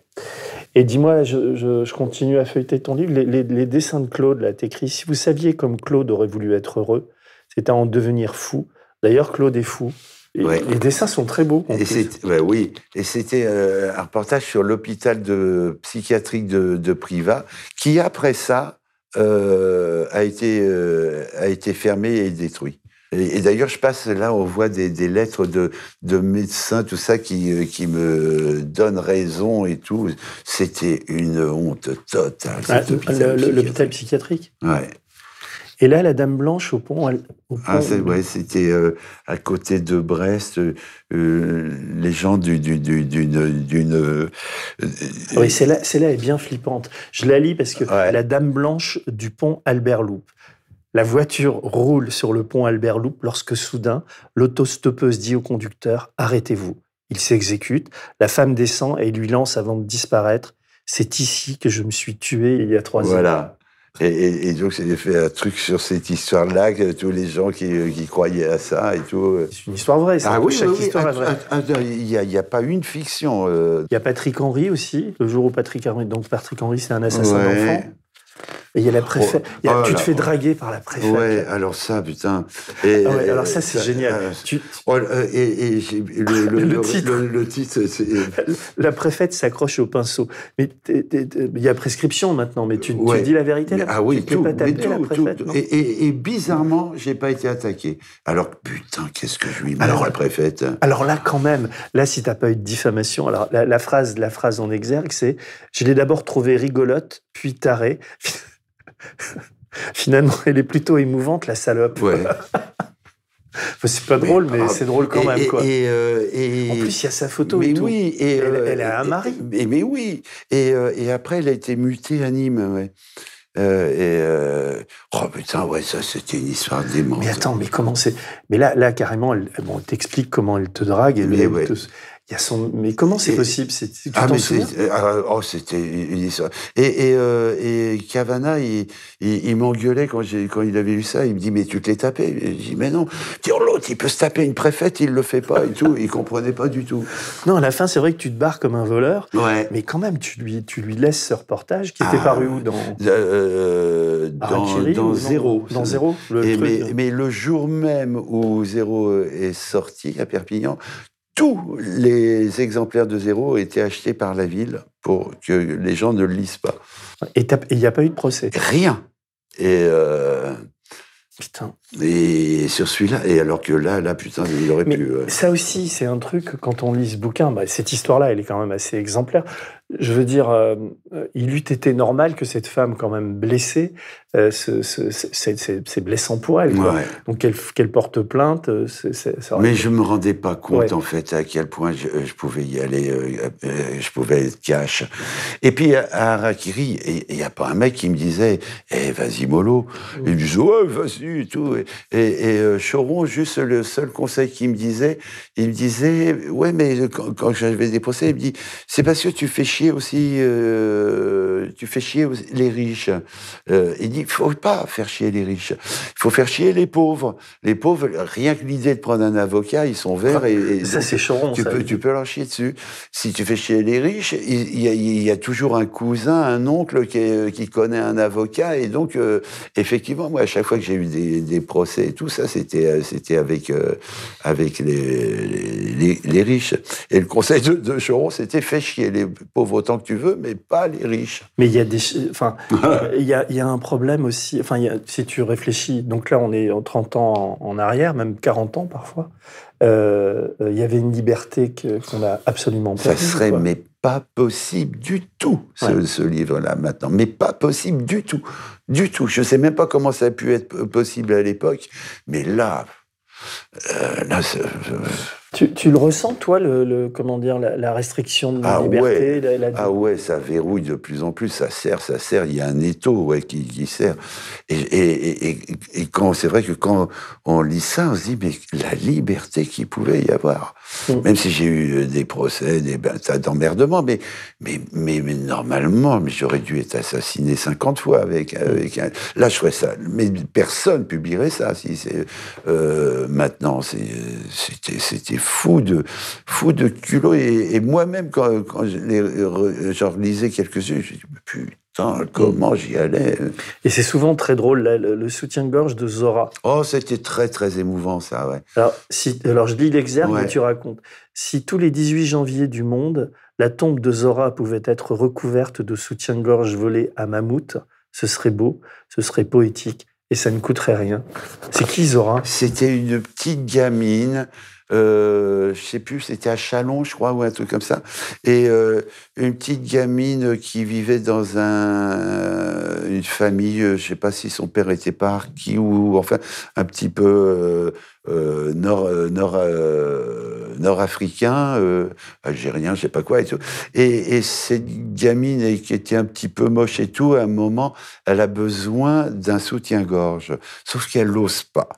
Et dis-moi, je, continue à feuilleter ton livre. Les dessins de Claude, là, t'écris Si vous saviez comme Claude aurait voulu être heureux, c'est à en devenir fou. D'ailleurs, Claude est fou. Et Ouais. Les dessins sont très beaux. en Et plus. ouais, oui, et c'était euh, un reportage sur l'hôpital de psychiatrique de, de Privas, qui après ça euh, a été euh, a été fermé et détruit. Et, et d'ailleurs, je passe là, on voit des, des lettres de, de médecins, tout ça, qui, qui me donnent raison et tout. C'était une honte totale. Ah, cet le- hôpital le- psychiatrique. L'hôpital psychiatrique. Ouais. Et là, la Dame Blanche au pont. elle- au Ah, pont- c'est- ouais, c'était euh, à côté de Brest. euh, euh, les gens du- du- du- d'une d'une Oui, celle-là est bien flippante. Je la lis parce que la Dame Blanche du pont Albert Loup. La voiture roule sur le pont Albert Loup lorsque soudain, l'autostoppeuse dit au conducteur Arrêtez-vous. Il s'exécute. La femme descend et lui lance avant de disparaître C'est ici que je me suis tué il y a trois ans. Voilà. Et, et- et donc, j'ai fait un truc sur cette histoire-là, que tous les gens qui, euh, qui croyaient à ça et tout. C'est une histoire vraie, ça. Ah oui, Chaque oui, oui. histoire est vraie. Il n'y a, il y a pas une fiction. euh. Il y a Patrick Henry aussi, le jour où Patrick Henry. Donc Patrick Henry, c'est un assassin Ouais. d'enfants. Et il y a la préfète. Oh, il y a- oh tu te fais oh. draguer par la préfète. Ouais, alors ça, putain. Et, Ah ouais, alors ça, c'est génial. euh, Tu- oh, euh, et et j'ai- le, le, Le titre. le- titre, c'est. <laughs> La préfète s'accroche au pinceau. Mais il y a prescription maintenant, mais tu, dis la vérité là? Ah oui, Tu tout, pas taper la préfète, tout. Et, et- bizarrement, j'ai pas été attaqué. Alors putain, qu'est-ce que je lui mets Alors- la préfète? Alors là, quand même, là, si t'as pas eu de diffamation, alors la, la phrase, la phrase en exergue, c'est je l'ai d'abord trouvée rigolote, puis tarée. <laughs> <laughs> Finalement, elle est plutôt émouvante, la salope. Ouais. <laughs> C'est pas drôle, mais Ah, c'est drôle quand et- même, et- quoi. Et, euh, et- En plus, il y a sa photo mais et tout. oui, et Elle- euh, elle a un mari. Mais, mais oui, et, euh, et après, elle a été mutée à Nîmes. Ouais. Euh, et oh putain, ouais, ça c'était une histoire démente. Mais attends, mais comment c'est Mais là, là carrément, elle, bon, elle t'explique comment elle te drague. Et le- Mais ouais. te- il y a son. Mais comment c'est possible? C'est, Tu Ah, mais souviens? c'est- ah, oh, c'était une histoire. Et, et, euh, et Cavana, il, il, il m'engueulait quand, j'ai, quand il avait lu ça. Il me dit, mais tu te l'es tapé? Je dis, mais non. Dis, oh, l'autre, il peut se taper une préfète, il le fait pas et tout. Il comprenait pas du tout. Non, à la fin, c'est vrai que tu te barres comme un voleur. Ouais. Mais quand même, tu lui, tu lui laisses ce reportage qui était Ah, paru où? Dans Euh, dans, Harakiri dans non Zéro? Dans Zéro, le Et truc, mais, euh. mais le jour même où Zéro est sorti à Perpignan, tous les exemplaires de Zéro étaient achetés par la ville pour que les gens ne le lisent pas. Et il n'y a pas eu de procès? Rien. Et, euh, Putain. et sur celui-là, et alors que là, là, putain, il aurait Mais pu. euh, ça aussi, c'est un truc, quand on lit ce bouquin, bah, cette histoire-là, elle est quand même assez exemplaire. Je veux dire, euh, il eût été normal que cette femme, quand même blessée, euh, ce- ce- c'est blessant pour elle. quoi. Ouais. Donc qu'elle porte plainte, euh, ça aurait Mais je me rendais pas compte Ouais. en fait à quel point je, je pouvais y aller, euh, euh, je pouvais être cash. Et puis à Harakiri, il n'y a pas un mec qui me disait, eh vas-y mollo. Il me disait ouais vas-y et tout. Et, et, et, euh, Choron, juste le seul conseil qu'il me disait, il me disait ouais mais quand, quand j'avais des procès, il me dit c'est parce que tu fais chier aussi, euh, tu fais chier aussi les riches. Euh, il dit faut pas faire chier les riches, il faut faire chier les pauvres. Les pauvres, rien que l'idée de prendre un avocat, ils sont verts et, et Ça, c'est Choron, Tu ça. peux, tu peux leur chier dessus. Si tu fais chier les riches, il y, a, il y a toujours un cousin, un oncle qui, est- qui connaît un avocat et donc euh, effectivement, moi à chaque fois que j'ai eu des, des procès et tout ça, c'était euh, c'était avec euh, avec les, les, les riches. Et le conseil de, de Choron, c'était fais chier les pauvres autant que tu veux, mais pas les riches. Mais il y a des, enfin, <laughs> il y a, y a un problème aussi. Enfin, il y a- si tu réfléchis, donc là, on est en 30 ans en, en arrière, même 40 ans parfois. euh, euh, Il y avait une liberté qu'on a absolument Ça perdue, serait quoi. mais pas possible du tout, ce, Ouais. ce livre-là, maintenant. Mais pas possible du tout. Du tout. Je ne sais même pas comment ça a pu être possible à l'époque, mais là, euh, là, Tu, tu le ressens, toi, le, le- comment dire, la, la restriction de la Ah liberté ouais. la- la- Ah ouais, ça verrouille de plus en plus, ça serre, ça serre, il y a un étau ouais, qui, qui serre. Et, et, et, et quand c'est vrai que quand on lit ça, on se dit, mais la liberté qu'il pouvait y avoir. Mm. Même si j'ai eu des procès, des tas d'emmerdements, mais, mais, mais, mais normalement, j'aurais dû être assassiné 50 fois avec, avec un... Là, je ferais ça. Mais personne publierait ça. Si c'est euh, maintenant, c'était c'était fou de fou de culot. Et, et moi-même, quand, quand je les j'en relisais quelques-uns, je me dis putain, comment j'y allais. Et c'est souvent très drôle, là, le, le soutien-gorge de Zora. Oh, c'était très très émouvant ça, ouais. Alors, si, alors je lis l'exergue Ouais. et tu racontes. Si tous les 18 janvier du monde, la tombe de Zora pouvait être recouverte de soutien-gorge volé à mammouth, ce serait beau, ce serait poétique et ça ne coûterait rien. C'est qui Zora? C'était une petite gamine. Euh, je sais plus, c'était à Chalon, je crois, ou un truc comme ça. Et euh, une petite gamine qui vivait dans un, une famille, euh, je sais pas si son père était parti ou enfin un petit peu euh, nord nord nord-africain, euh, algérien, je sais pas quoi et tout. Et, et cette gamine qui était un petit peu moche et tout, à un moment, elle a besoin d'un soutien-gorge, sauf qu'elle n'ose pas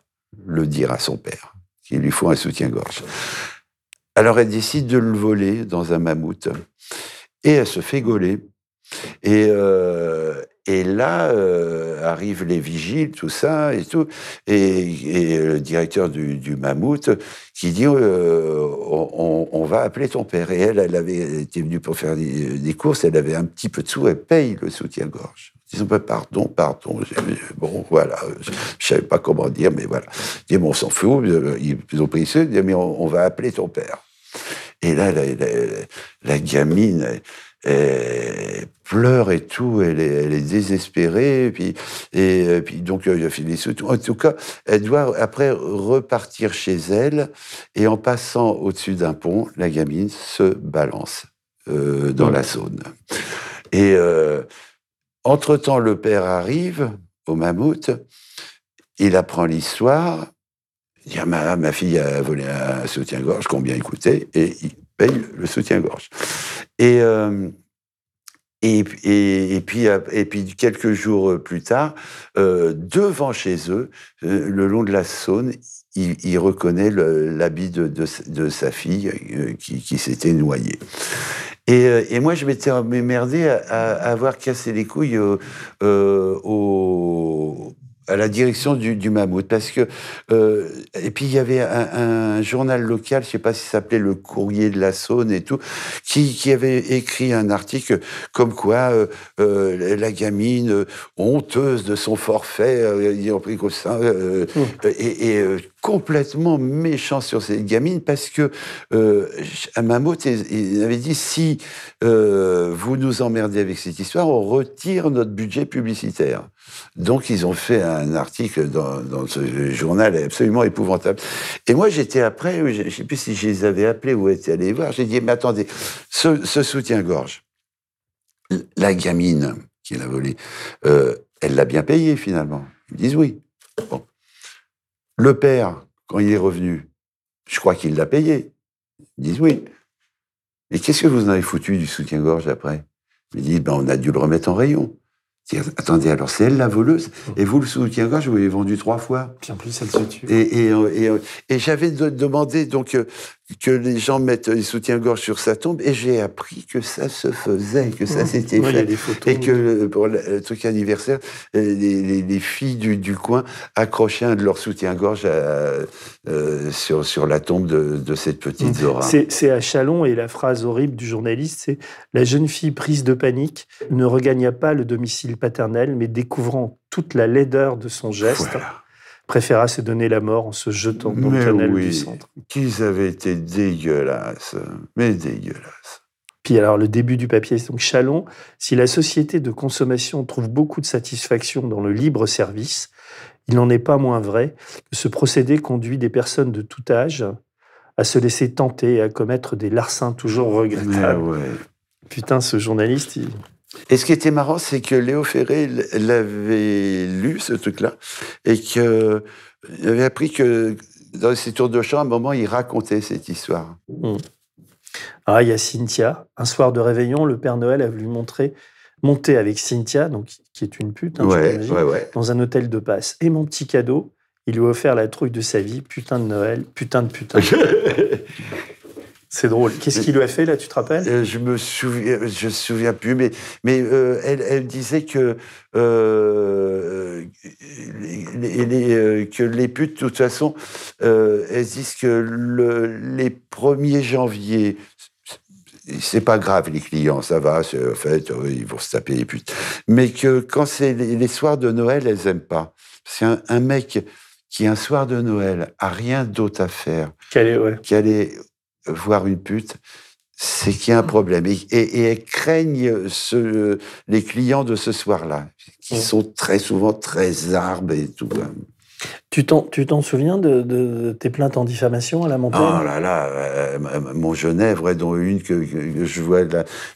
le dire à son père qu'il lui faut un soutien-gorge. Alors elle décide de le voler dans un mammouth et elle se fait gauler. Et, euh, et là euh, arrivent les vigiles, tout ça et tout, et, le directeur du, mammouth qui dit euh, on, va appeler ton père. Et elle, elle avait été venue pour faire des courses, elle avait un petit peu de sous, elle paye le soutien-gorge. Ils ont pas pardon, pardon. Bon, voilà, je, je savais pas comment dire, mais voilà. Ils disent, on s'en fout. Ils ils ont pris ça. Ils disent, mais on, on va appeler ton père. Et là, la, la, la gamine, elle, pleure et tout. Elle est, elle est désespérée. Et puis, et, euh, puis donc, euh, il a des sous. En tout cas, elle doit après repartir chez elle. Et en passant au-dessus d'un pont, la gamine se balance euh, dans la Saône. Et euh, entre-temps, le père arrive au mammouth, il apprend l'histoire, il dit ah, ma, ma fille a volé un soutien-gorge, combien il coûtait, et il paye le soutien-gorge. Et, euh, et, et, puis, et puis, quelques jours plus tard, euh, devant chez eux, euh, le long de la Saône, il, reconnaît l'habit de, de, de sa fille qui, qui s'était noyée. Et, euh, et moi, je m'étais emmerdé à, à avoir cassé les couilles au, euh, au- à la direction du, du Mammouth. Parce que, euh, et puis, il y avait un, un journal local, je ne sais pas si ça s'appelait Le Courrier de la Saône et tout, qui, qui avait écrit un article comme quoi euh, euh, la gamine euh, honteuse de son forfait, euh, ils ont pris comme ça, euh, et, et, euh, complètement méchant sur cette gamine parce que euh, à Mammouth, il avait dit si euh, vous nous emmerdez avec cette histoire, on retire notre budget publicitaire. Donc ils ont fait un article dans, ce journal absolument épouvantable. Et moi j'étais après, je ne sais plus si je les avais appelés ou étaient allés voir, j'ai dit mais attendez, ce, soutien-gorge, La gamine qui l'a volé, euh, elle l'a bien payé finalement. Ils disent oui. Bon. Le père, quand il est revenu, je crois qu'il l'a payé. Ils disent oui. Et qu'est-ce que vous en avez foutu du soutien-gorge après? Il dit, ben, on a dû le remettre en rayon. Attendez, alors c'est elle la voleuse Et vous, le soutien-gorge, vous l'avez vendu trois fois. Puis en plus, elle se tue. Et, et, et, et j'avais de- demandé donc euh, que les gens mettent les soutiens-gorge sur sa tombe, et j'ai appris que ça se faisait, que ça Mmh. s'était Ouais, fait. des photos. Et que euh, pour le, le truc anniversaire, euh, les, les- les filles du, du coin accrochaient un de leurs soutiens-gorge euh, sur, sur la tombe de, de cette petite Zora. C'est c'est à Chalon et la phrase horrible du journaliste, c'est La jeune fille prise de panique ne regagna pas le domicile paternel, mais découvrant toute la laideur de son geste, préféra se donner la mort en se jetant dans le Mais canal oui, du centre. qu'ils avaient été dégueulasses, mais dégueulasses. Puis alors le début du papier, c'est donc Chalon, si la société de consommation trouve beaucoup de satisfaction dans le libre service, il n'en est pas moins vrai que ce procédé conduit des personnes de tout âge à se laisser tenter et à commettre des larcins toujours regrettables. Ouais. Putain, ce journaliste, il... Et ce qui était marrant, c'est que Léo Ferré l'avait lu, ce truc-là, et qu'il avait appris que dans ses tours de chant, à un moment, il racontait cette histoire. Hmm. Ah, il y a Cynthia. Un soir de réveillon, le Père Noël a voulu montrer, monter avec Cynthia, donc, qui est une pute, hein, je Ouais, l'imagine, ouais, ouais. dans un hôtel de passe. Et mon petit cadeau, il lui a offert la trouille de sa vie, putain de Noël, putain de putain. <laughs> C'est drôle. Qu'est-ce qu'il lui a fait, là, tu te rappelles? Euh, je me souviens, je me souviens plus, mais mais euh, elle, elle disait que euh, les, euh, que les putes, de toute façon, euh, elles disent que le, les 1er janvier. C'est pas grave, les clients, ça va, en fait, euh, ils vont se taper les putes. Mais que quand c'est les, les soirs de Noël, elles aiment pas. C'est un, un mec qui, un soir de Noël, a rien d'autre à faire Qu'elle est, ouais. qu'aller voir une pute, c'est qu'il y a un problème. Et, et, et elles craignent ce, les clients de ce soir-là, qui Mm. sont très souvent très arbres et tout. Tu t'en, tu t'en souviens de, de tes plaintes en diffamation à la montagne Oh là là, euh, mon Genève, ouais, dont une que, que je vois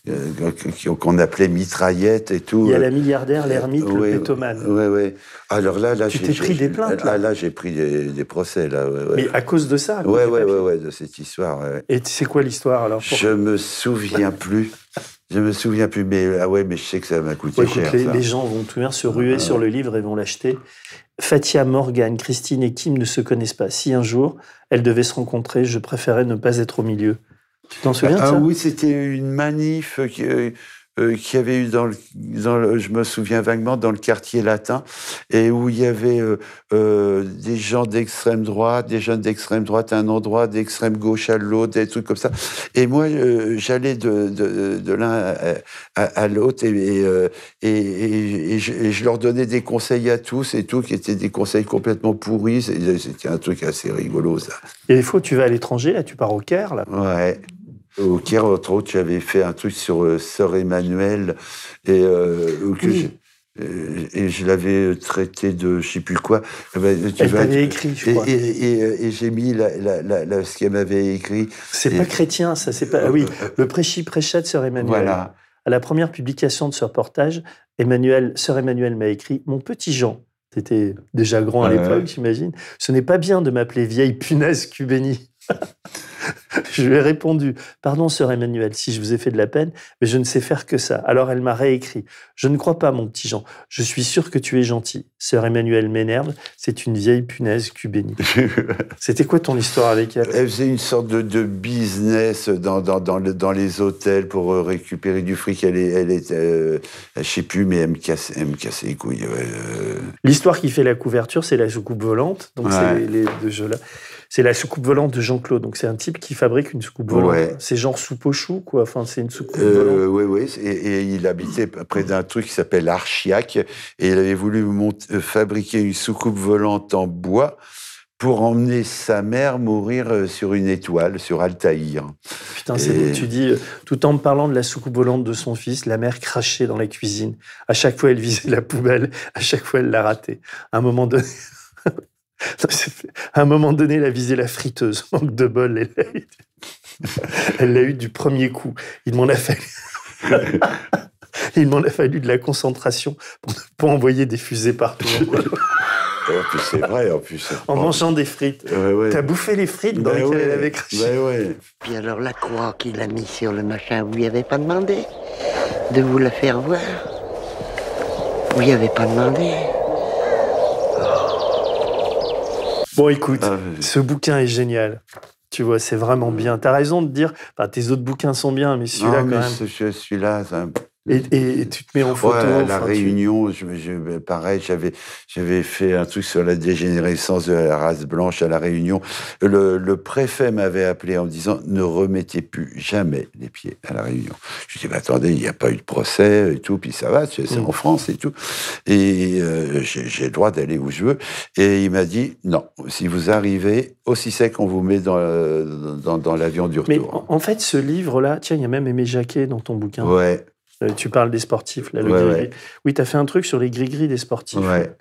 euh, qu'on appelait mitraillette et tout. Il y a la milliardaire, l'ermite, Ouais, le pétomane. Ouais, ouais. Alors là, là, Tu j'ai- t'es pris des plaintes, là Ah, là, j'ai pris des, des procès, là. Ouais, ouais. Mais à cause de ça papier. ouais, ouais, de cette histoire. Et c'est quoi l'histoire alors Je me souviens plus. Je me souviens plus, mais ah ouais, mais je sais que ça m'a coûté Ouais, écoute, cher. les, ça. les gens vont tout bien se ruer Ah, sur ouais. le livre et vont l'acheter. Fatia, Morgane, Christine et Kim ne se connaissent pas. Si un jour elles devaient se rencontrer, je préférais ne pas être au milieu. Tu t'en souviens de ah ça? oui, c'était une manif qui, euh, euh, qu'il y avait eu dans le, dans le- je me souviens vaguement, dans le quartier latin, et où il y avait euh, euh, des gens d'extrême droite, des jeunes d'extrême droite à un endroit, d'extrême gauche à l'autre, des trucs comme ça. Et moi, euh, j'allais de, de, de l'un à, à- à l'autre, et, et, et, je, leur donnais des conseils à tous, et tout, qui étaient des conseils complètement pourris. C'était un truc assez rigolo, ça. Et des fois, tu vas à l'étranger, là, tu pars au Caire, là. Ouais. Au Caire, entre autres, j'avais fait un truc sur euh, Sœur Emmanuel et, euh, que Oui. euh, et je l'avais traité de je sais plus quoi. Eh ben, tu Elle vas- écrit, je et, crois. et, et, et j'ai mis la, la, la- la- ce qu'elle m'avait écrit. C'est pas chrétien, ça. C'est pas. Ah oui, le prêchi prêcha de Sœur Emmanuel. Voilà. À la première publication de ce reportage, Emmanuel, Sœur Emmanuel m'a écrit Mon petit Jean. T'étais déjà grand à Ouais. l'époque, j'imagine. Ce n'est pas bien de m'appeler vieille punaise cubénie. <laughs> je lui ai répondu Pardon, sœur Emmanuel, si je vous ai fait de la peine, mais je ne sais faire que ça. Alors elle m'a réécrit Je ne crois pas, mon petit Jean. Je suis sûr que tu es gentil. Sœur Emmanuel m'énerve. C'est une vieille punaise cubénie. <laughs> C'était quoi ton histoire avec elle? Elle faisait une sorte de, de business dans, dans, dans, le- dans les hôtels pour euh, récupérer du fric. Elle, est, elle était, euh, je sais plus, mais elle me cassait, elle me cassait les couilles. ouais, euh. L'histoire qui fait la couverture, c'est la soucoupe volante. Donc, c'est les deux jeux-là. C'est la soucoupe volante de Jean-Claude. Donc, c'est un type qui fabrique une soucoupe volante. Ouais. C'est genre soupe au chou, quoi. Enfin, c'est une soucoupe volante. Euh, oui, oui. Et, et il habitait près d'un truc qui s'appelle Archiac. Et il avait voulu euh, fabriquer une soucoupe volante en bois pour emmener sa mère mourir euh, sur une étoile, sur Altaïr. Putain, c'est Et-. Tu dis, tout en me parlant de la soucoupe volante de son fils, la mère crachait dans la cuisine. À chaque fois, elle visait la poubelle. À chaque fois, elle l'a raté. À un moment donné. À un moment donné, elle a visé la friteuse. <laughs> Manque de bol, elle l'a eu, elle l'a eu du premier coup. Il m'en a fallu. <laughs> Il m'en a fallu de la concentration pour ne pas envoyer des fusées partout. <laughs> En plus, c'est vrai, en plus. en mangeant des frites. Ouais, ouais. T'as bouffé les frites dans Ben lesquelles ouais. elle avait craché. Ben ouais. Puis alors la croix qu'il a mis sur le machin, vous lui avez pas demandé de vous la faire voir? Vous lui avez pas demandé? Bon, écoute, Ah, ce bouquin est génial. Tu vois, c'est vraiment bien. T'as raison de dire, enfin, tes autres bouquins sont bien, mais celui-là, quand mais même. ce- ce- celui-là, ça- Et, et- et tu te mets en photo. Ouais, à la enfin, tu- Réunion, je, je- pareil, j'avais, j'avais fait un truc sur la dégénérescence de la race blanche à la Réunion. Le, le préfet m'avait appelé en me disant ne remettez plus jamais les pieds à la Réunion. Je dis bah, attendez, il n'y a pas eu de procès et tout, puis ça va, c'est Mm. en France et tout, et euh, j'ai, le droit d'aller où je veux. Et il m'a dit non, si vous arrivez aussi sec, on vous met dans, dans, dans l'avion du Mais retour. en, en fait, ce livre-là, tiens, il y a même Aimé Jacquet dans ton bouquin. Ouais. Euh, tu parles des sportifs, là, le Ouais, gris-gris. ouais. Oui, tu as fait un truc sur les gris-gris des sportifs. Ouais.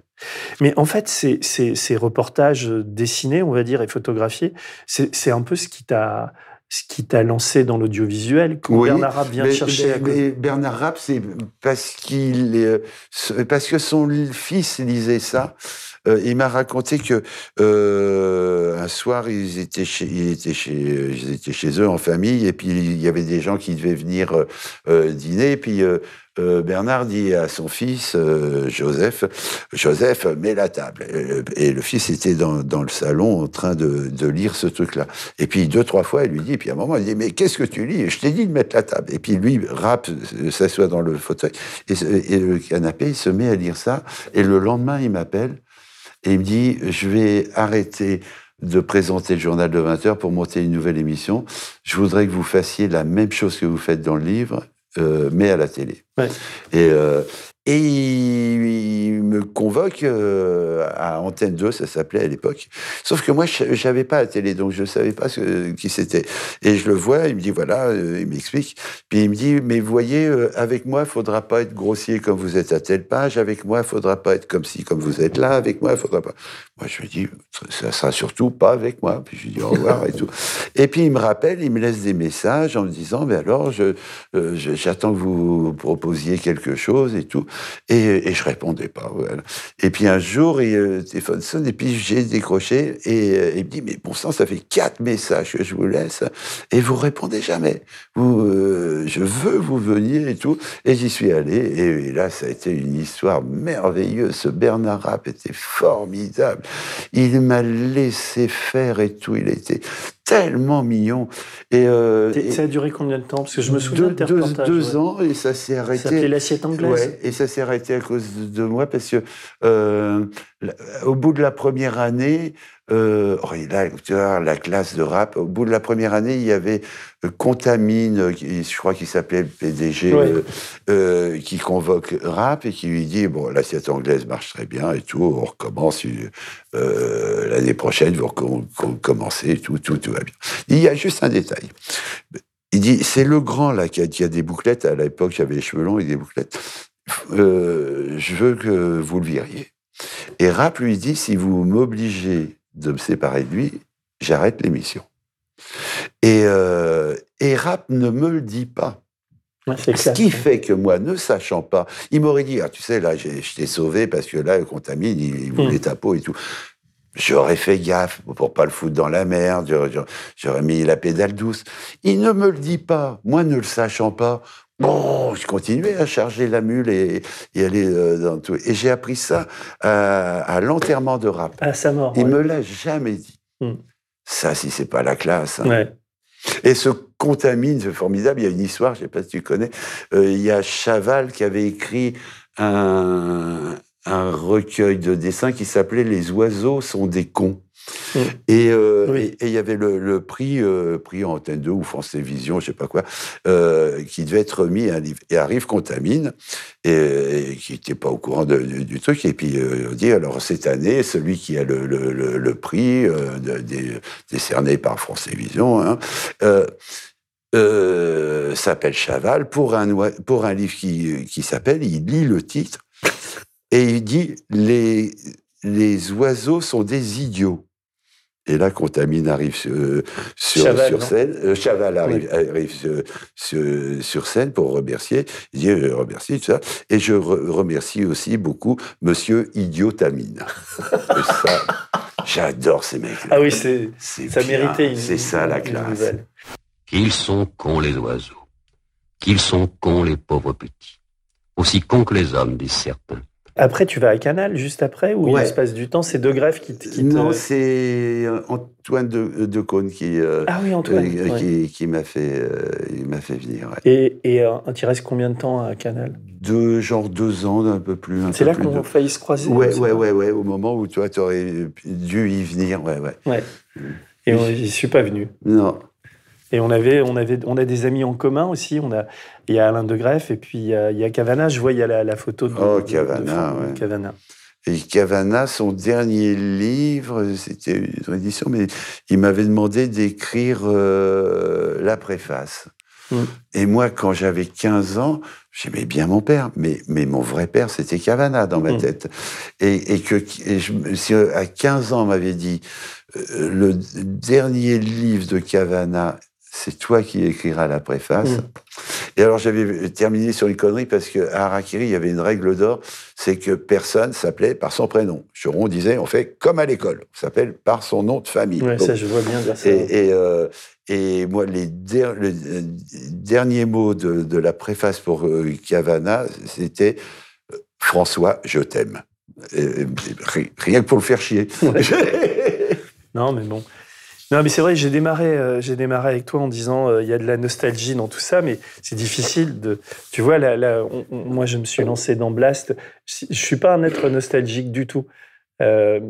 Mais en fait, ces, ces, ces reportages dessinés, on va dire, et photographiés, c'est un peu ce qui t'a ce qui t'a lancé dans l'audiovisuel. Quand Oui, Bernard Rapp vient te mais- chercher mais- à côté. mais Bernard Rapp, c'est parce qu'il, ce- parce que son fils lisait ça. Euh, il m'a raconté que euh, un soir ils étaient chez, ils étaient chez, ils étaient chez eux en famille et puis il y avait des gens qui devaient venir euh, dîner. Et puis Bernard dit à son fils Joseph, Joseph, mets la table. Et le fils était dans, dans le salon en train de, de lire ce truc-là. Et puis deux, trois fois, il lui dit, puis à un moment, il dit, mais qu'est-ce que tu lis? Je t'ai dit de mettre la table. Et puis lui, rap, s'assoit dans le fauteuil et le canapé, il se met à lire ça. Et le lendemain, il m'appelle et il me dit, je vais arrêter de présenter le journal de 20 heures pour monter une nouvelle émission. Je voudrais que vous fassiez la même chose que vous faites dans le livre, euh, mais à la télé. Ouais. Et, euh, et il, me convoque euh, à Antenne 2, ça s'appelait à l'époque. Sauf que moi, j'avais pas la télé, donc je savais pas ce, qui c'était. Et je le vois, il me dit voilà, euh, il m'explique. Puis il me dit mais vous voyez, euh, avec moi, il faudra pas être grossier comme vous êtes à telle page. Avec moi, il faudra pas être comme si, comme vous êtes là. Avec moi, il faudra pas. Moi, je lui dis ça sera surtout pas avec moi. Puis je lui dis au revoir et tout. Et puis il me rappelle, il me laisse des messages en me disant mais alors, j'attends que vous proposiez quelque chose et tout. Et, et je répondais pas. Et puis un jour, il, euh, le téléphone sonne et puis j'ai décroché et euh, il me dit mais bon sang, ça fait quatre messages que je vous laisse et vous répondez jamais. Vous, euh, je veux vous veniez et tout. Et j'y suis allé et, et là, ça a été une histoire merveilleuse. Ce Bernard Rapp était formidable. Il m'a laissé faire et tout. Il était tellement mignon. Et, euh, et- Ça a duré combien de temps? Parce que je me souviens deux, de deux- deux ouais. ans et ça s'est arrêté. Ça s'appelait l'assiette anglaise. Ouais, et ça s'est arrêté à cause de, moi parce que euh, au bout de la première année, euh, oh, et là, tu vois, la classe de rap, au bout de la première année, il y avait euh, Contamine, euh, qui- je crois qu'il s'appelait le PDG, Ouais. euh, euh, qui convoque rap et qui lui dit bon, l'assiette anglaise marche très bien et tout, on recommence l'année prochaine, vous recom- com- commencez, tout, tout, tout va bien. Il y a juste un détail. Il dit, c'est le grand là qui a, qui a des bouclettes. À l'époque, j'avais les cheveux longs avec des bouclettes. Je veux que vous le viriez. Et Rap lui dit, si vous m'obligez de me séparer de lui, j'arrête l'émission. Et, euh, et Rap ne me le dit pas. Ouais, Ce qui fait que moi, ne sachant pas, il m'aurait dit, ah, tu sais, là, je t'ai sauvé parce que là, le contamine, il, il voulait Mm. ta peau et tout. J'aurais fait gaffe pour pas le foutre dans la merde, j'aurais mis la pédale douce. Il ne me le dit pas. Moi, ne le sachant pas, bon, je continuais à charger la mule et, et aller euh, dans tout. Et j'ai appris ça à, à l'enterrement de rap. À sa mort. Il ouais. me l'a jamais dit. Mm. Ça, si c'est pas la classe. hein. Ouais. Et ce contamine, c'est formidable. Il y a une histoire, je ne sais pas si tu connais. Euh, il y a Chaval qui avait écrit un, un recueil de dessins qui s'appelait Les oiseaux sont des cons. Mm. Et, euh, Oui. et- et il y avait le, le prix, euh, prix Antenne 2 ou France Télévisions, je sais pas quoi, euh, qui devait être remis à un livre. Et arrive Contamine, et, et qui n'était pas au courant de- du, du truc. Et puis euh, on dit alors cette année, celui qui a le, le- le- le prix de- décerné par France Télévisions, hein, s'appelle Chaval pour un, pour un livre qui, qui s'appelle, il lit le titre et il dit les, les oiseaux sont des idiots. Et là, Contamine arrive euh, sur, Chaval, sur non scène. euh, Chaval arrive, arrive sur, sur- sur scène pour remercier. Il dit euh, remercie, tout ça. Et je re- remercie aussi beaucoup Monsieur Idiotamine. Ça, <laughs> j'adore ces mecs. Ah oui, c'est, ça bien, méritait une, c'est ça, la classe. nouvelle. Qu'ils sont cons les oiseaux, qu'ils sont cons les pauvres petits, aussi cons que les hommes, disent certains. Après, tu vas à Canal juste après, ou Ouais. il se passe du temps C'est deux greffes qui, te- qui te- Non, c'est euh, Antoine de, de Caunes qui, euh, Ah oui, Antoine, euh, ouais. qui, qui m'a fait, euh, fait venir. ouais. Et, et euh, tu restes combien de temps à Canal? Deux, genre deux ans, un peu plus. C'est là qu'on de- a failli se croiser. Ouais, ouais, ouais, ouais, au moment où toi, tu aurais dû y venir, ouais, ouais. Ouais. Et on- j'y suis pas venu. Non. Et on avait, on avait, on a des amis en commun aussi. On a, il y a Alain de Greff et puis il y a, il y a Cavana. Je vois, il y a la, la photo de, Oh, de- de Cavana. Cavana. Et Cavana, son dernier livre, c'était une édition, mais il m'avait demandé d'écrire euh, la préface. Mm. Et moi, quand j'avais 15 ans, j'aimais bien mon père, mais, mais mon vrai père, c'était Cavana dans ma Mm. tête. Et, et que et je, si à 15 ans, on m'avait dit, euh, le dernier livre de Cavana, c'est toi qui écriras la préface. Mm. Et alors, j'avais terminé sur une connerie parce qu'à Harakiri, il y avait une règle d'or, c'est que personne s'appelait par son prénom. Churon disait, on fait comme à l'école, on s'appelle par son nom de famille. Donc, ça, je vois bien dire ça. et, et, euh, et moi, les der- le dernier mot de, de la préface pour euh, Cavana, c'était euh, François, je t'aime. Rien que pour le faire chier. <laughs> Non, mais bon. Non, mais c'est vrai, j'ai démarré, euh, démarré avec toi en disant euh, il y a de la nostalgie dans tout ça, mais c'est difficile de. Tu vois, là, moi, je me suis lancé dans Blast. Je, je suis pas un être nostalgique du tout. Euh,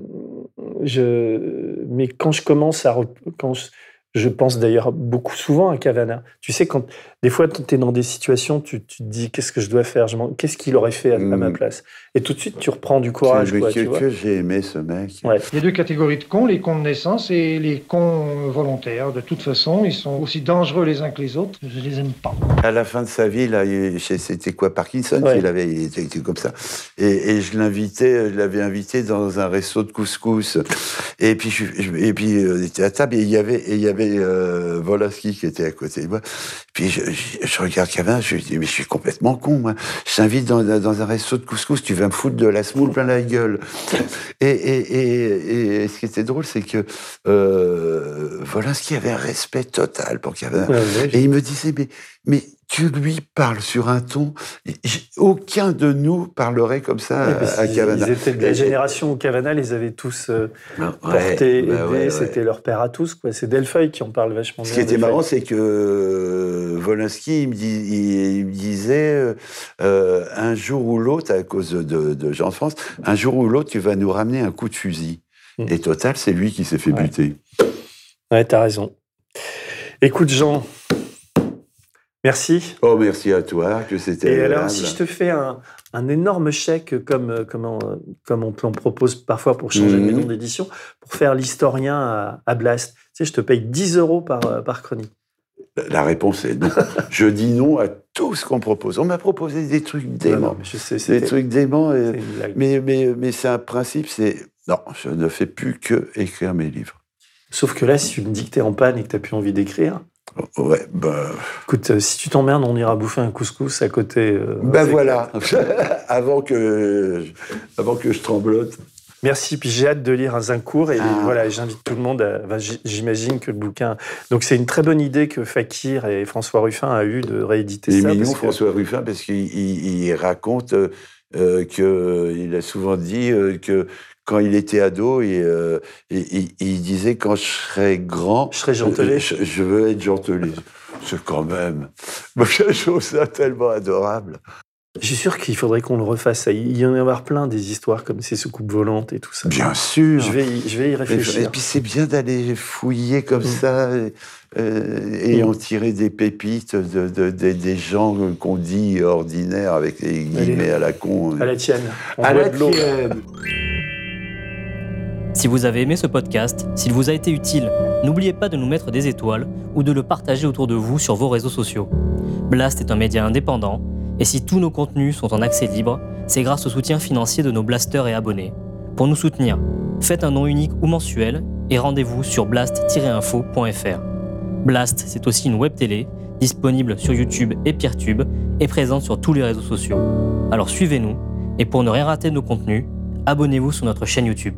mais quand je commence à, je pense d'ailleurs beaucoup souvent à Cavana. Tu sais, quand des fois tu es dans des situations, tu, tu te dis qu'est-ce que je dois faire, qu'est-ce qu'il aurait fait à, à ma Mm. place, et tout de suite tu reprends du courage. que Quoi, tu vois. que j'ai aimé ce mec. Ouais. Il y a deux catégories de cons, les cons de naissance et les cons volontaires. De toute façon, ils sont aussi dangereux les uns que les autres. Je les aime pas. À la fin de sa vie, là, il- c'était quoi Parkinson? Ouais. qu'il avait, il était, il était comme ça. Et, et je l'invitais, je l'avais invité dans un resto de couscous. Et puis, je, et puis, euh, il était à table et il y avait, et il y avait euh, Volaski qui était à côté de moi. Puis je, je, je regarde Cavin, je lui dis mais je suis complètement con. Moi. Je t'invite dans, dans un resto de couscous, tu vas me foutre de la semoule plein la gueule. <laughs> Et, et, et, et ce qui était drôle, c'est que euh, Volaski avait un respect total pour Cavin. Ouais, ouais, Et il me disait, mais, mais tu lui parles sur un ton. Aucun de nous parlerait comme ça à, Cavana. Ils étaient de la génération où Cavana les avait tous euh, portés, ouais, ouais. C'était leur père à tous. quoi. C'est Delfeuille qui en parle vachement Ce bien. qui était marrant, c'est que euh, Volinsky, il me, dit- il- il me disait euh, euh, un jour ou l'autre, à cause de, de Jean-France, un jour ou l'autre, tu vas nous ramener un coup de fusil. Et total, c'est lui qui s'est fait buter. Ouais, t'as raison. Écoute, Jean, merci. Oh, merci à toi, que c'était Et alors, si je te fais un, un énorme chèque, comme, euh, comme, on, comme on propose parfois pour changer de Mhm. maison d'édition, pour faire l'historien à, à Blast, tu sais, je te paye 10 euros par, euh, par chronique. La réponse est non. <laughs> je dis non à tout ce qu'on propose. On m'a proposé des trucs déments. non, je sais, des trucs déments. et- une mais mais, mais c'est un principe, c'est... Non, je ne fais plus que écrire mes livres. Sauf que là, si tu me dis que t'es en panne et que t'as plus envie d'écrire, Ouais, bah... écoute, euh, si tu t'emmerdes, on ira bouffer un couscous à côté. euh, Ben voilà, <laughs> avant que, avant que je tremblote. Merci, puis j'ai hâte de lire un Zincourt et Ah. voilà, j'invite tout le monde. À, enfin, J'imagine que le bouquin. Donc c'est une très bonne idée que Fakir et François Ruffin a eu de rééditer est ça. mignon, que- François Ruffin, parce qu'il il- il raconte euh, euh, que il a souvent dit euh, que quand il était ado, il, euh, il, il- il disait quand je serai grand, je serai gentelé. Je, je veux être gentelé. C'est quand même. Moi, je trouve ça tellement adorable. Je suis sûr qu'il faudrait qu'on le refasse. Il y en a avoir plein des histoires comme ces soucoupes volantes et tout ça. Bien sûr. Je vais y, je vais y Et, réfléchir. et puis c'est bien d'aller fouiller comme Mm. ça et, euh, et Mm. en tirer des pépites de, de- de- des gens qu'on dit ordinaires avec les guillemets Allez. à la con. À la tienne. On À la tienne. Si vous avez aimé ce podcast, s'il vous a été utile, n'oubliez pas de nous mettre des étoiles ou de le partager autour de vous sur vos réseaux sociaux. Blast est un média indépendant, et si tous nos contenus sont en accès libre, c'est grâce au soutien financier de nos blasters et abonnés. Pour nous soutenir, faites un don unique ou mensuel et rendez-vous sur blast-info.fr. Blast, c'est aussi une web télé disponible sur YouTube et Peertube et présente sur tous les réseaux sociaux. Alors suivez-nous et pour ne rien rater de nos contenus, abonnez-vous sur notre chaîne YouTube.